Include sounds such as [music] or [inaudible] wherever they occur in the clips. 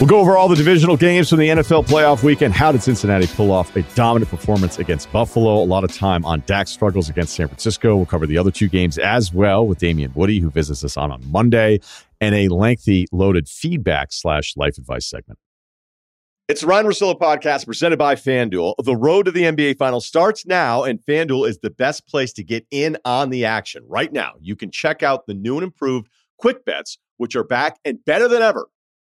We'll go over all the divisional games from the NFL playoff weekend. How did Cincinnati pull off a dominant performance against Buffalo? A lot of time on Dak's struggles against San Francisco. We'll cover the other two games as well with Damien Woody, who visits us on on Monday, and a lengthy, loaded feedback slash life advice segment. It's the Ryen Russillo podcast presented by FanDuel. The road to the NBA Finals starts now, and FanDuel is the best place to get in on the action. Right now, you can check out the new and improved Quick Bets, which are back and better than ever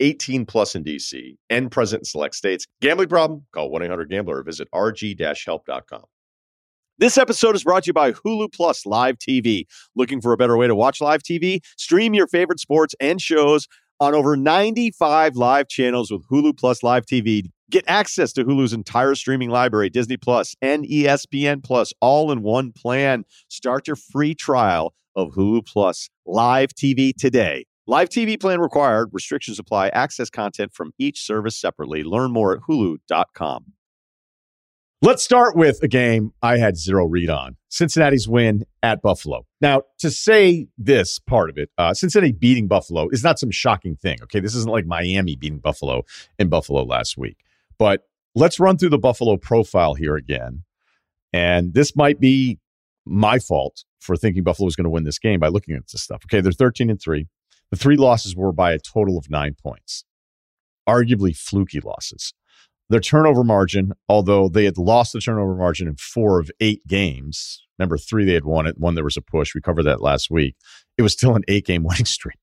18 plus in DC and present in select states. Gambling problem? Call 1 800 Gambler or visit rg help.com. This episode is brought to you by Hulu Plus Live TV. Looking for a better way to watch live TV? Stream your favorite sports and shows on over 95 live channels with Hulu Plus Live TV. Get access to Hulu's entire streaming library, Disney Plus and ESPN Plus, all in one plan. Start your free trial of Hulu Plus Live TV today Live TV plan required. Restrictions apply. Access content from each service separately. Learn more at hulu.com. Let's start with a game I had zero read on Cincinnati's win at Buffalo. Now, to say this part of it, uh, Cincinnati beating Buffalo is not some shocking thing. Okay. This isn't like Miami beating Buffalo in Buffalo last week. But let's run through the Buffalo profile here again. And this might be my fault for thinking Buffalo was going to win this game by looking at this stuff. Okay. They're 13 and 3. The three losses were by a total of nine points, arguably fluky losses. Their turnover margin, although they had lost the turnover margin in four of eight games, remember three they had won it, one there was a push. We covered that last week. It was still an eight game [laughs] winning streak,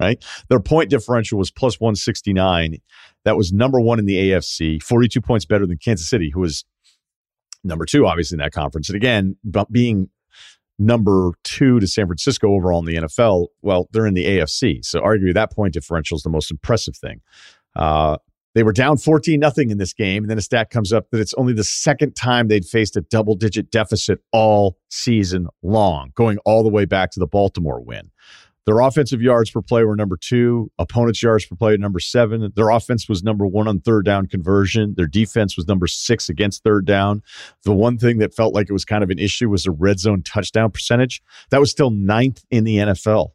right? Their point differential was plus 169. That was number one in the AFC, 42 points better than Kansas City, who was number two, obviously, in that conference. And again, being number two to San Francisco overall in the NFL, well, they're in the AFC. So arguably that point differential is the most impressive thing. Uh, they were down 14 nothing in this game. And then a stat comes up that it's only the second time they'd faced a double digit deficit all season long, going all the way back to the Baltimore win. Their offensive yards per play were number two. Opponents' yards per play number seven. Their offense was number one on third down conversion. Their defense was number six against third down. The one thing that felt like it was kind of an issue was the red zone touchdown percentage. That was still ninth in the NFL.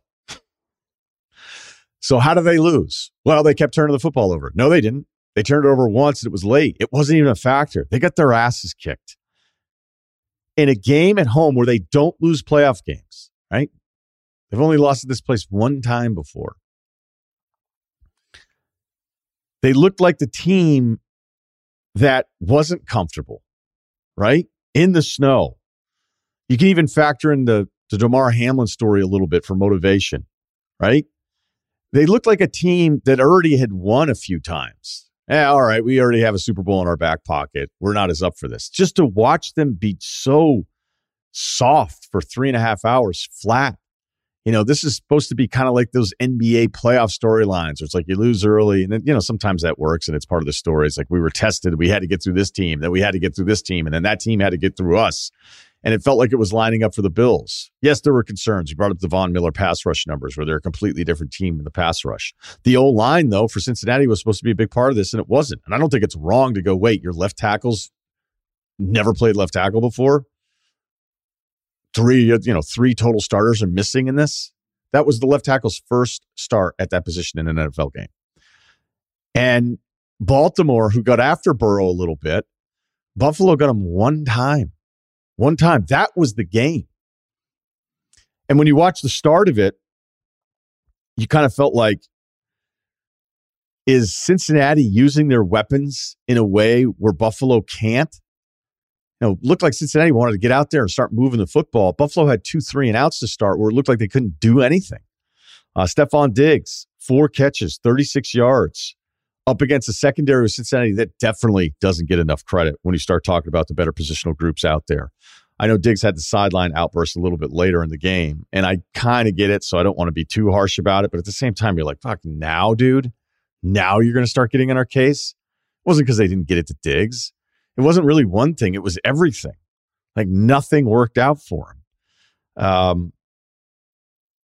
So how do they lose? Well, they kept turning the football over. No, they didn't. They turned it over once and it was late. It wasn't even a factor. They got their asses kicked. In a game at home where they don't lose playoff games, right? They've only lost at this place one time before. They looked like the team that wasn't comfortable, right? In the snow. You can even factor in the, the Damar Hamlin story a little bit for motivation, right? They looked like a team that already had won a few times. Yeah, all right, we already have a Super Bowl in our back pocket. We're not as up for this. Just to watch them be so soft for three and a half hours flat you know, this is supposed to be kind of like those NBA playoff storylines where it's like you lose early. And then, you know, sometimes that works and it's part of the story. It's like we were tested. We had to get through this team. Then we had to get through this team. And then that team had to get through us. And it felt like it was lining up for the Bills. Yes, there were concerns. You brought up the Von Miller pass rush numbers where they're a completely different team in the pass rush. The old line, though, for Cincinnati was supposed to be a big part of this, and it wasn't. And I don't think it's wrong to go, wait, your left tackles never played left tackle before? Three, uh, you know, three total starters are missing in this. That was the left tackle's first start at that position in an NFL game. And Baltimore, who got after Burrow a little bit, Buffalo got him one time. One time. That was the game. And when you watch the start of it, you kind of felt like, is Cincinnati using their weapons in a way where Buffalo can't? You know, looked like Cincinnati wanted to get out there and start moving the football. Buffalo had two three and outs to start where it looked like they couldn't do anything. Uh, Stefon Diggs, four catches, 36 yards up against a secondary of Cincinnati that definitely doesn't get enough credit when you start talking about the better positional groups out there. I know Diggs had the sideline outburst a little bit later in the game, and I kind of get it, so I don't want to be too harsh about it. But at the same time, you're like, fuck, now, dude, Now you're going to start getting in our case. It wasn't because they didn't get it to Diggs. It wasn't really one thing, it was everything. Like nothing worked out for him. Um,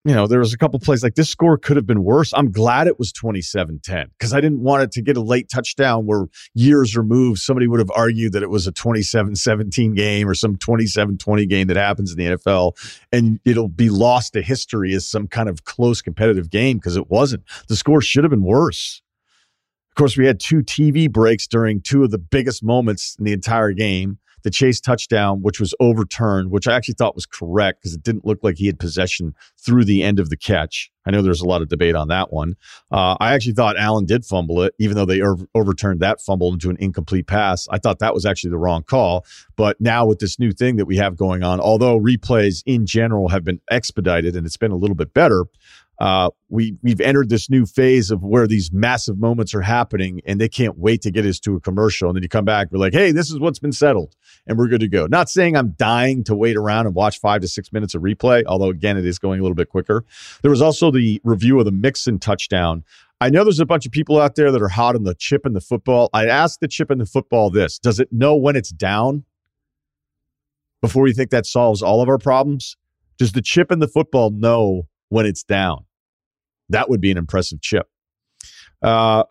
you know, there was a couple plays like this score could have been worse. I'm glad it was 27 10 because I didn't want it to get a late touchdown where years removed, somebody would have argued that it was a 27 17 game or some 27 20 game that happens in the NFL. And it'll be lost to history as some kind of close competitive game because it wasn't. The score should have been worse. Of course, we had two TV breaks during two of the biggest moments in the entire game the Chase touchdown, which was overturned, which I actually thought was correct because it didn't look like he had possession through the end of the catch. I know there's a lot of debate on that one. Uh, I actually thought Allen did fumble it, even though they over- overturned that fumble into an incomplete pass. I thought that was actually the wrong call. But now with this new thing that we have going on, although replays in general have been expedited and it's been a little bit better, uh, we we've entered this new phase of where these massive moments are happening, and they can't wait to get us to a commercial. And then you come back, we're like, "Hey, this is what's been settled, and we're good to go." Not saying I'm dying to wait around and watch five to six minutes of replay, although again, it is going a little bit quicker. There was also the review of the Mixon touchdown. I know there's a bunch of people out there that are hot on the chip and the football. I asked the chip and the football this: Does it know when it's down? Before you think that solves all of our problems, does the chip and the football know when it's down. That would be an impressive chip. Uh,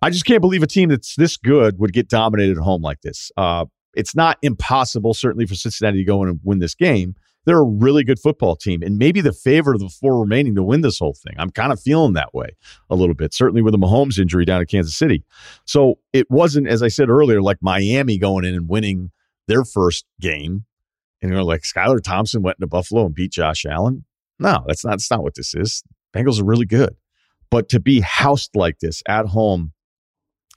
I just can't believe a team that's this good would get dominated at home like this. Uh, it's not impossible, certainly, for Cincinnati to go in and win this game. They're a really good football team and maybe the favorite of the four remaining to win this whole thing. I'm kind of feeling that way a little bit, certainly with the Mahomes injury down at Kansas City. So it wasn't, as I said earlier, like Miami going in and winning their first game and you're like, Skylar Thompson went into Buffalo and beat Josh Allen. No, that's not, that's not what this is. Bengals are really good. But to be housed like this at home,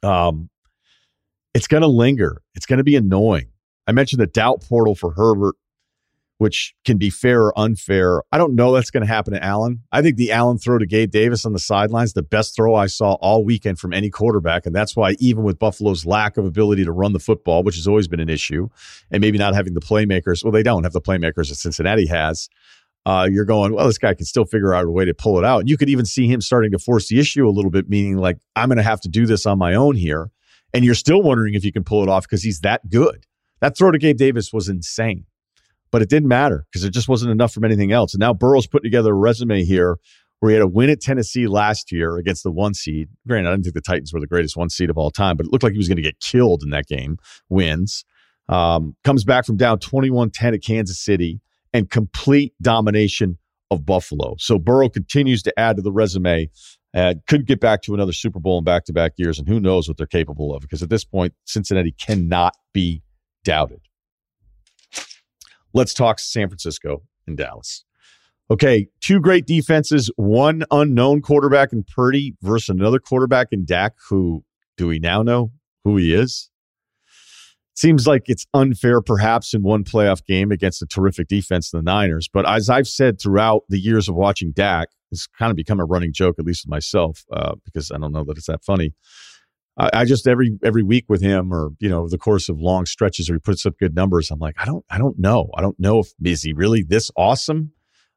um, it's going to linger. It's going to be annoying. I mentioned the doubt portal for Herbert which can be fair or unfair. I don't know that's going to happen to Allen. I think the Allen throw to Gabe Davis on the sidelines, the best throw I saw all weekend from any quarterback. And that's why, even with Buffalo's lack of ability to run the football, which has always been an issue, and maybe not having the playmakers, well, they don't have the playmakers that Cincinnati has. Uh, you're going, well, this guy can still figure out a way to pull it out. You could even see him starting to force the issue a little bit, meaning like, I'm going to have to do this on my own here. And you're still wondering if you can pull it off because he's that good. That throw to Gabe Davis was insane but it didn't matter because it just wasn't enough from anything else. And now Burrow's put together a resume here where he had a win at Tennessee last year against the one seed. Granted, I didn't think the Titans were the greatest one seed of all time, but it looked like he was going to get killed in that game. Wins. Um, comes back from down 21 10 at Kansas City and complete domination of Buffalo. So Burrow continues to add to the resume and could get back to another Super Bowl in back to back years. And who knows what they're capable of because at this point, Cincinnati cannot be doubted. Let's talk San Francisco and Dallas. Okay, two great defenses, one unknown quarterback in Purdy versus another quarterback in Dak, who do we now know who he is? Seems like it's unfair, perhaps, in one playoff game against a terrific defense, in the Niners. But as I've said throughout the years of watching Dak, it's kind of become a running joke, at least with myself, uh, because I don't know that it's that funny. I, I, just every every week with him, or you know, the course of long stretches where he puts up good numbers, I'm like, I don't, I don't know, I don't know if is he really this awesome.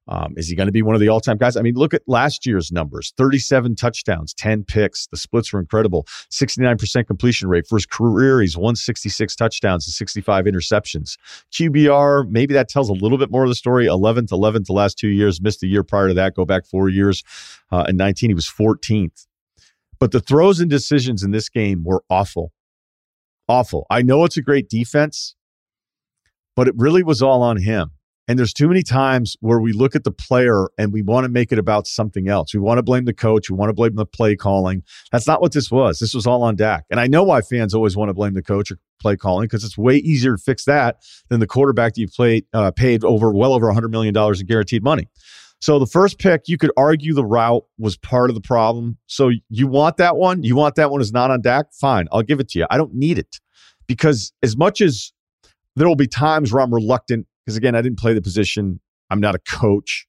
Um, is he going to be one of the all-time guys? I mean, look at last year's numbers: 37 touchdowns, 10 picks. The splits were incredible. 69% completion rate for his career. He's won 66 touchdowns and 65 interceptions. QBR, maybe that tells a little bit more of the story. 11th, 11th the last two years. Missed a year prior to that. Go back four years. Uh, in 19, he was 14th. But the throws and decisions in this game were awful. Awful. I know it's a great defense, but it really was all on him. And there's too many times where we look at the player and we want to make it about something else. We want to blame the coach. We want to blame the play calling. That's not what this was. This was all on Dak. And I know why fans always want to blame the coach or play calling because it's way easier to fix that than the quarterback that you've played, uh, paid over well over $100 million in guaranteed money. So the first pick, you could argue the route was part of the problem. So you want that one? You want that one is not on Dak? Fine, I'll give it to you. I don't need it because as much as there will be times where I'm reluctant, because again, I didn't play the position. I'm not a coach.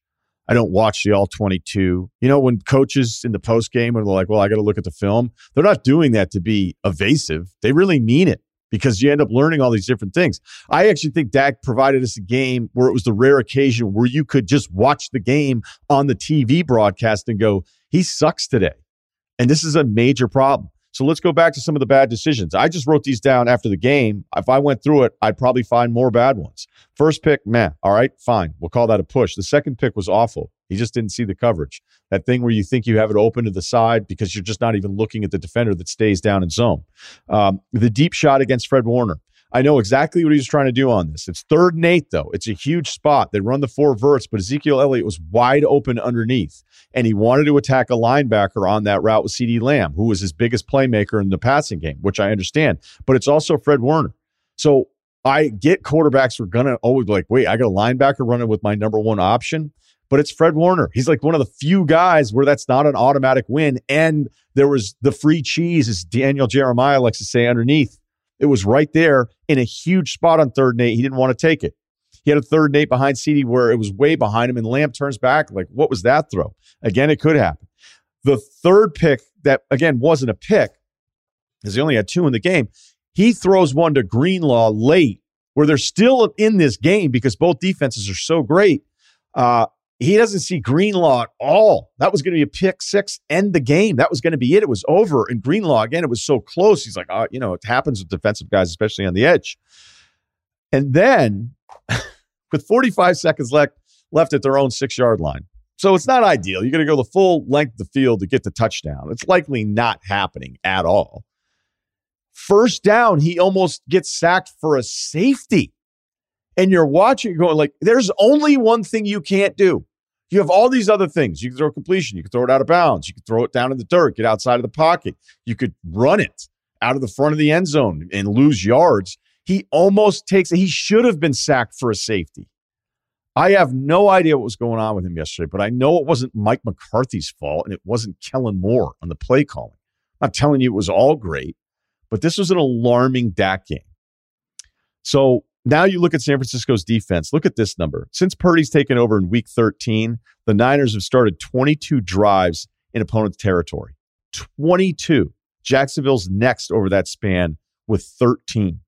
I don't watch the all 22. You know, when coaches in the post game are like, well, I got to look at the film, they're not doing that to be evasive. They really mean it because you end up learning all these different things. I actually think Dak provided us a game where it was the rare occasion where you could just watch the game on the TV broadcast and go, he sucks today. And this is a major problem. So let's go back to some of the bad decisions. I just wrote these down after the game. If I went through it, I'd probably find more bad ones. First pick, meh. All right, fine. We'll call that a push. The second pick was awful. He just didn't see the coverage. That thing where you think you have it open to the side because you're just not even looking at the defender that stays down in zone. Um, the deep shot against Fred Warner. I know exactly what he was trying to do on this. It's third and eight, though. It's a huge spot. They run the four verts, but Ezekiel Elliott was wide open underneath, and he wanted to attack a linebacker on that route with CeeDee Lamb, who was his biggest playmaker in the passing game, which I understand. But it's also Fred Warner. So I get quarterbacks are to always be like, wait, I got a linebacker running with my number one option but it's Fred Warner. He's like one of the few guys where that's not an automatic win. And there was the free cheese, as Daniel Jeremiah likes to say underneath. It was right there in a huge spot on third and eight. He didn't want to take it. He had a third and eight behind CeeDee where it was way behind him, and Lamb turns back. Like, what was that throw? Again, it could happen. The third pick that, again, wasn't a pick, because he only had two in the game, he throws one to Greenlaw late where they're still in this game because both defenses are so great. Uh, he doesn't see Greenlaw at all. That was going to be a pick six, end the game. That was going to be it. It was over. And Greenlaw, again, it was so close. He's like, oh, you know, it happens with defensive guys, especially on the edge. And then [laughs] with 45 seconds left, left at their own six yard line. So it's not ideal. You're going to go the full length of the field to get the touchdown. It's likely not happening at all. First down, he almost gets sacked for a safety and you're watching going like there's only one thing you can't do. You have all these other things. You can throw completion you can throw it out of bounds you can throw it down in the dirt get outside of the pocket. You could run it out of the front of the end zone and lose yards. He almost takes it he should have been sacked for a safety. I have no idea what was going on with him yesterday but i know it wasn't mike mccarthy's fault and it wasn't kellen moore on the play calling. I'm not telling you it was all great but this was an alarming Dak game. So now you look at San Francisco's defense. Look at this number. Since Purdy's taken over in week 13, the Niners have started 22 drives in opponent's territory. 22. Jacksonville's next over that span with 13.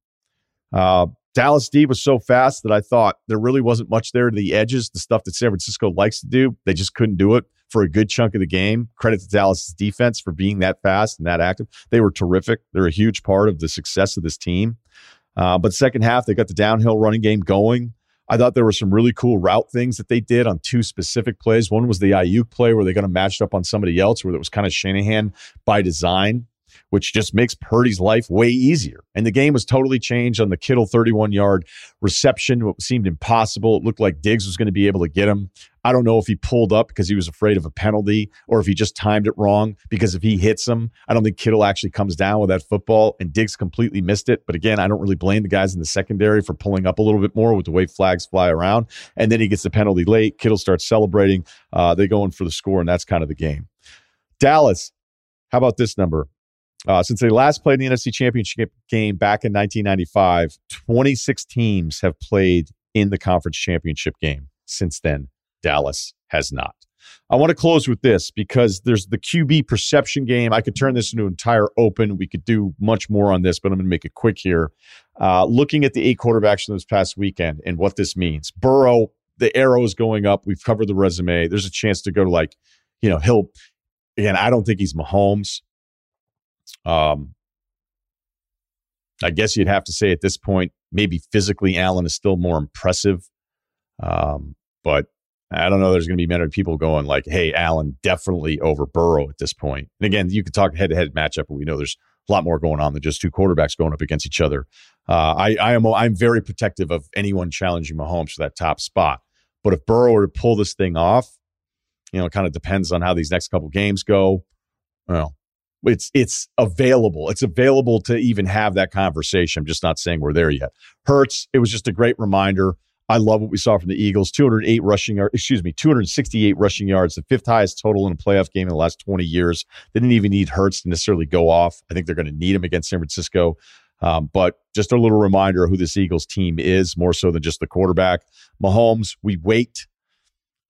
Uh, Dallas D was so fast that I thought there really wasn't much there to the edges, the stuff that San Francisco likes to do. They just couldn't do it for a good chunk of the game. Credit to Dallas' defense for being that fast and that active. They were terrific. They're a huge part of the success of this team. Uh, but second half, they got the downhill running game going. I thought there were some really cool route things that they did on two specific plays. One was the Aiyuk play where they got to match up on somebody else, where it was kind of Shanahan by design which just makes Purdy's life way easier. And the game was totally changed on the Kittle 31 yard reception, what seemed impossible. It looked like Diggs was going to be able to get him. I don't know if he pulled up because he was afraid of a penalty or if he just timed it wrong because if he hits him, I don't think Kittle actually comes down with that football and Diggs completely missed it. But again, I don't really blame the guys in the secondary for pulling up a little bit more with the way flags fly around. And then he gets the penalty late. Kittle starts celebrating. Uh, they go in for the score, and that's kind of the game. Dallas, how about this number? Uh, since they last played in the NFC Championship game back in 1995, 26 teams have played in the conference championship game. Since then, Dallas has not. I want to close with this because there's the QB perception game. I could turn this into an entire open. We could do much more on this, but I'm going to make it quick here. Uh, looking at the eight quarterbacks from this past weekend and what this means. Burrow, the arrow is going up. We've covered the resume. There's a chance to go to like, you know, he'll, again, I don't think he's Mahomes. Um, I guess you'd have to say at this point, maybe physically Allen is still more impressive. Um, but I don't know. There's going to be many people going like, "Hey, Allen definitely over Burrow at this point." And again, you could talk head-to-head matchup, but we know there's a lot more going on than just two quarterbacks going up against each other. Uh, I, I am I'm very protective of anyone challenging Mahomes for that top spot. But if Burrow were to pull this thing off, you know, it kind of depends on how these next couple games go. Well, it's it's available. It's available to even have that conversation. I'm just not saying we're there yet. Hurts, it was just a great reminder. I love what we saw from the Eagles. 208 rushing yards, excuse me, 268 rushing yards, the fifth highest total in a playoff game in the last 20 years. They didn't even need Hurts to necessarily go off. I think they're going to need him against San Francisco. Um, but just a little reminder of who this Eagles team is, more so than just the quarterback. Mahomes, we wait.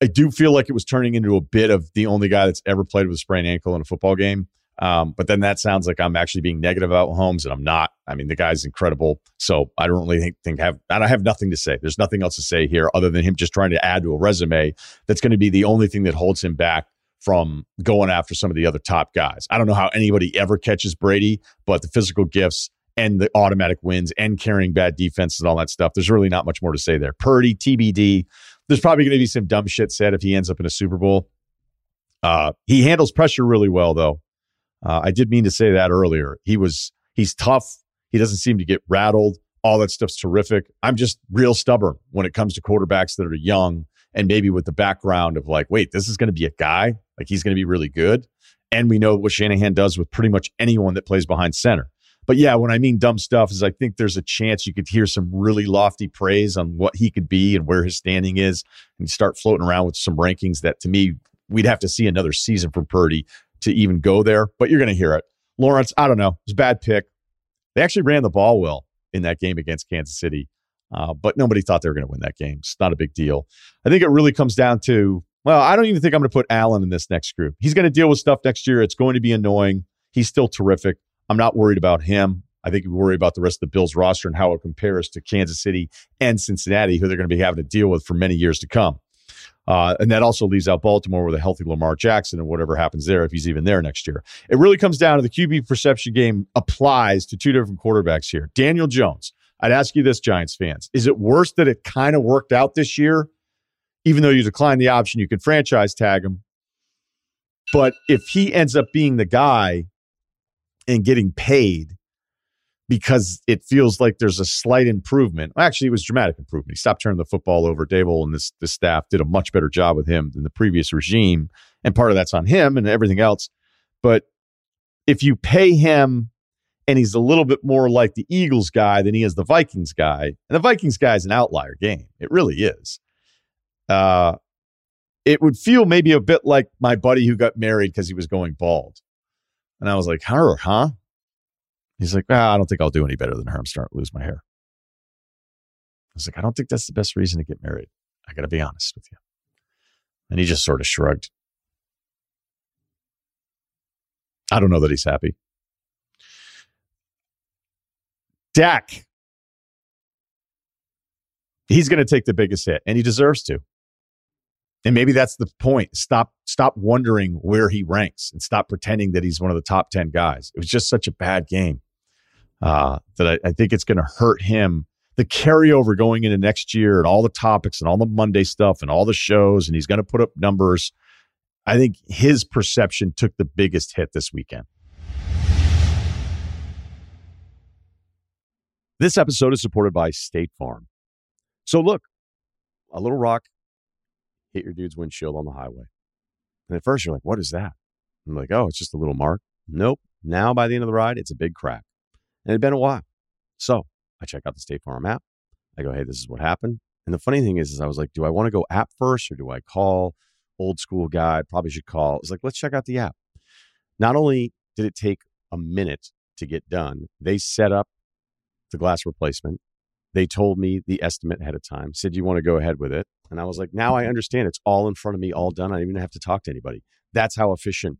I do feel like it was turning into a bit of the only guy that's ever played with a sprained ankle in a football game. Um, but then that sounds like I'm actually being negative about Holmes, and I'm not. I mean, the guy's incredible. So I don't really think, think have I don't have nothing to say. There's nothing else to say here other than him just trying to add to a resume that's going to be the only thing that holds him back from going after some of the other top guys. I don't know how anybody ever catches Brady, but the physical gifts and the automatic wins and carrying bad defenses and all that stuff, there's really not much more to say there. Purdy, TBD. There's probably going to be some dumb shit said if he ends up in a Super Bowl. Uh, he handles pressure really well, though. Uh, I did mean to say that earlier. He was he's tough. He doesn't seem to get rattled. All that stuff's terrific. I'm just real stubborn when it comes to quarterbacks that are young and maybe with the background of like, wait, this is going to be a guy like he's going to be really good. And we know what Shanahan does with pretty much anyone that plays behind center. But yeah, when I mean dumb stuff, is I think there's a chance you could hear some really lofty praise on what he could be and where his standing is, and start floating around with some rankings that to me we'd have to see another season from Purdy to even go there. But you're going to hear it. Lawrence, I don't know, It's a bad pick. They actually ran the ball well in that game against Kansas City, uh, but nobody thought they were going to win that game. It's not a big deal. I think it really comes down to well, I don't even think I'm going to put Allen in this next group. He's going to deal with stuff next year. It's going to be annoying. He's still terrific. I'm not worried about him. I think we worry about the rest of the Bills roster and how it compares to Kansas City and Cincinnati, who they're going to be having to deal with for many years to come. Uh, and that also leaves out Baltimore with a healthy Lamar Jackson and whatever happens there if he's even there next year. It really comes down to the QB perception game applies to two different quarterbacks here. Daniel Jones. I'd ask you this, Giants fans. Is it worse that it kind of worked out this year even though you declined the option, you can franchise tag him. But if he ends up being the guy and getting paid because it feels like there's a slight improvement, actually, it was dramatic improvement. He stopped turning the football over. Daboll and this, this staff did a much better job with him than the previous regime. And part of that's on him and everything else. But if you pay him and he's a little bit more like the Eagles guy than he is the Vikings guy, and the Vikings guy is an outlier game. It really is uh, it would feel maybe a bit like my buddy who got married because he was going bald. And I was like, her, huh? He's like, ah, I don't think I'll do any better than her. I'm starting to lose my hair. I was like, I don't think that's the best reason to get married. I got to be honest with you. And he just sort of shrugged. I don't know that he's happy. Dak. He's going to take the biggest hit, and he deserves to. And maybe that's the point. Stop stop wondering where he ranks and stop pretending that he's one of the top 10 guys. It was just such a bad game uh, that I, I think it's going to hurt him. The carryover going into next year and all the topics and all the Monday stuff and all the shows, and he's going to put up numbers. I think his perception took the biggest hit this weekend. This episode is supported by State Farm. So, look, a little rock hit your dude's windshield on the highway. And at first you're like, what is that? I'm like, oh, it's just a little mark. Nope. Now by the end of the ride, it's a big crack. And it'd been a while. So I check out the State Farm app. I go, hey, this is what happened. And the funny thing is, is I was like, do I want to go app first or do I call old school guy? Probably should call. It's like, let's check out the app. Not only did it take a minute to get done, they set up the glass replacement. They told me the estimate ahead of time, said, you want to go ahead with it? And I was like, now I understand. It's all in front of me, all done. I don't even have to talk to anybody. That's how efficient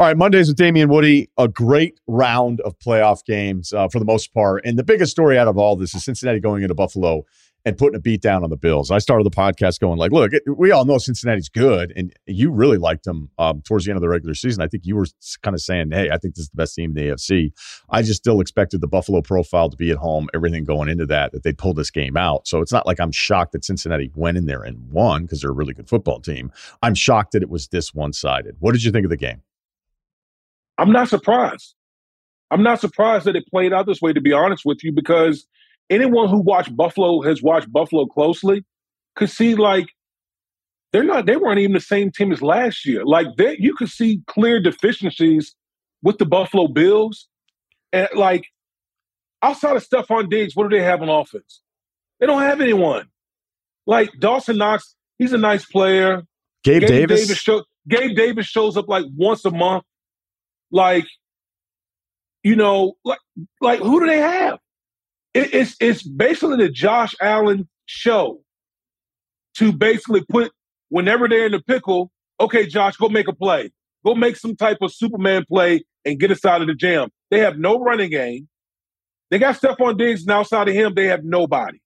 All right, Mondays with Damien Woody, a great round of playoff games uh, for the most part. And the biggest story out of all this is Cincinnati going into Buffalo and putting a beat down on the Bills. I started the podcast going like, look, it, we all know Cincinnati's good, and you really liked them um, towards the end of the regular season. I think you were kind of saying, hey, I think this is the best team in the AFC. I just still expected the Buffalo profile to be at home, everything going into that, that they'd pull this game out. So it's not like I'm shocked that Cincinnati went in there and won because they're a really good football team. I'm shocked that it was this one sided. What did you think of the game? I'm not surprised. I'm not surprised that it played out this way, to be honest with you, because anyone who watched Buffalo has watched Buffalo closely could see like they're not they weren't even the same team as last year. Like they, you could see clear deficiencies with the Buffalo Bills. And like outside of Stefon Diggs, what do they have on offense? They don't have anyone. Like Dawson Knox, he's a nice player. Gabe, Gabe Davis. Davis show, Gabe Davis shows up like once a month. Like, you know, like like who do they have? It, it's it's basically the Josh Allen show to basically put whenever they're in the pickle. Okay, Josh, go make a play. Go make some type of Superman play and get us out of the jam. They have no running game. They got Stefon Diggs, and outside of him, they have nobody.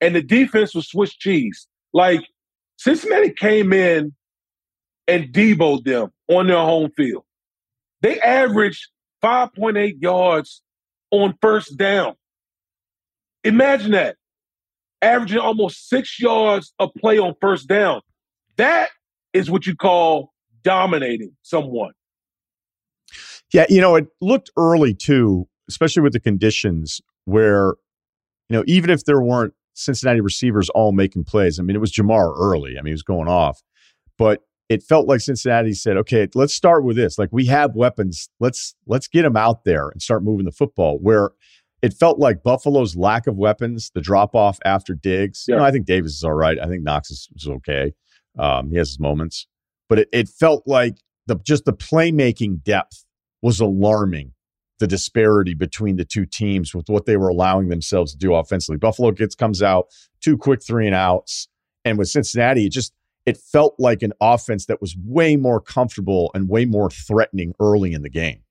And the defense was Swiss cheese. Like Cincinnati came in and deboed them on their home field. They averaged 5.8 yards on first down. Imagine that. Averaging almost six yards a play on first down. That is what you call dominating someone. Yeah, you know, it looked early too, especially with the conditions where, you know, even if there weren't Cincinnati receivers all making plays, I mean, it was Ja'Marr early. I mean, he was going off. But it felt like Cincinnati said, "Okay, let's start with this. Like we have weapons. Let's let's get them out there and start moving the football." Where it felt like Buffalo's lack of weapons, the drop off after Diggs. Yeah. You know, I think Davis is all right. I think Knox is, is okay. Um, he has his moments, but it, it felt like the just the playmaking depth was alarming. The disparity between the two teams with what they were allowing themselves to do offensively. Buffalo gets comes out two quick three and outs, and with Cincinnati, it just it felt like an offense that was way more comfortable and way more threatening early in the game.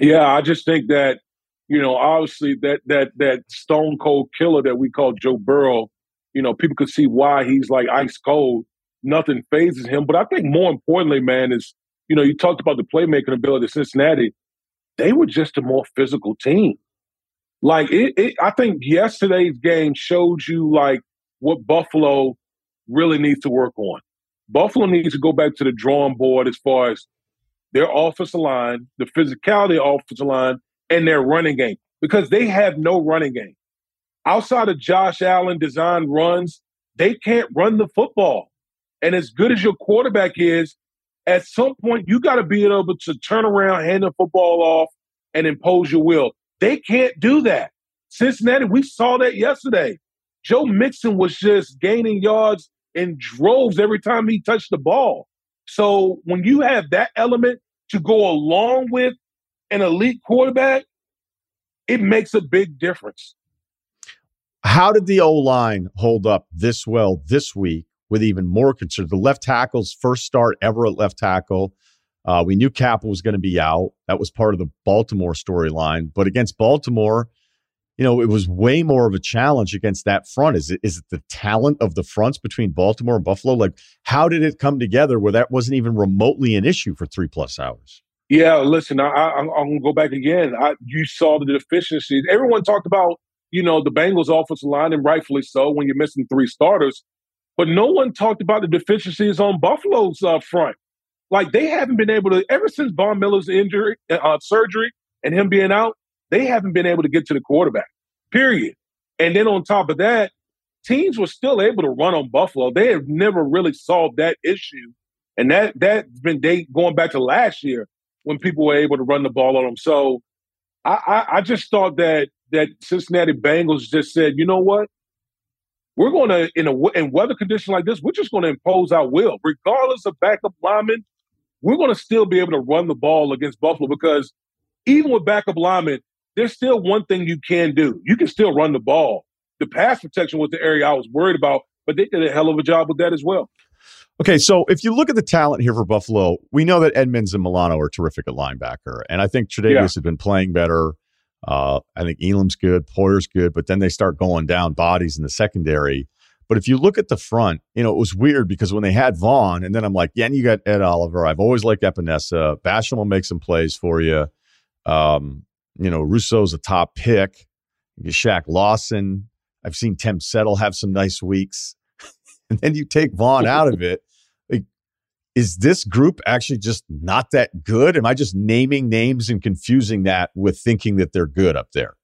Yeah, I just think that you know, obviously that that that stone cold killer that we call Joe Burrow, you know, people could see why he's like ice cold. Nothing phases him. But I think more importantly, man, is you know, you talked about the playmaking ability of Cincinnati. They were just a more physical team. Like it, it I think yesterday's game showed you like what Buffalo really needs to work on. Buffalo needs to go back to the drawing board as far as their offensive line, the physicality of offensive line, and their running game because they have no running game. Outside of Josh Allen designed runs, they can't run the football. And as good as your quarterback is, at some point you got to be able to turn around, hand the football off, and impose your will. They can't do that. Cincinnati, we saw that yesterday. Joe Mixon was just gaining yards in droves every time he touched the ball. So when you have that element to go along with an elite quarterback, it makes a big difference. How did the O line hold up this well this week with even more concern? The left tackle's first start ever at left tackle. Uh, we knew Cappa was going to be out. That was part of the Baltimore storyline. But against Baltimore, you know, it was way more of a challenge against that front. Is it is it the talent of the fronts between Baltimore and Buffalo? Like, how did it come together where that wasn't even remotely an issue for three plus hours? Yeah, listen, I, am going to go back again. I, you saw the deficiencies. Everyone talked about, you know, the Bengals' offensive line, and rightfully so when you're missing three starters. But no one talked about the deficiencies on Buffalo's uh, front. Like they haven't been able to ever since Von Miller's injury, uh, surgery, and him being out. They haven't been able to get to the quarterback. Period. And then on top of that, teams were still able to run on Buffalo. They have never really solved that issue, and that that's been they going back to last year when people were able to run the ball on them. So I, I, I just thought that that Cincinnati Bengals just said, you know what? We're going to in a in weather conditions like this, we're just going to impose our will, regardless of backup linemen. We're going to still be able to run the ball against Buffalo because even with backup linemen, there's still one thing you can do. You can still run the ball. The pass protection was the area I was worried about, but they did a hell of a job with that as well. Okay, so if you look at the talent here for Buffalo, we know that Edmonds and Milano are terrific at linebacker, and I think Tre'Davious yeah. has been playing better. Uh, I think Elam's good, Poyer's good, but then they start going down bodies in the secondary. But if you look at the front, you know, it was weird because when they had Von, and then I'm like, yeah, and you got Ed Oliver. I've always liked Epenesa. Basham will make some plays for you. Um, you know, Rousseau's a top pick. You Shaq Lawson. I've seen Tim Settle have some nice weeks. [laughs] and then you take Von out of it is this group actually just not that good? Am I just naming names and confusing that with thinking that they're good up there?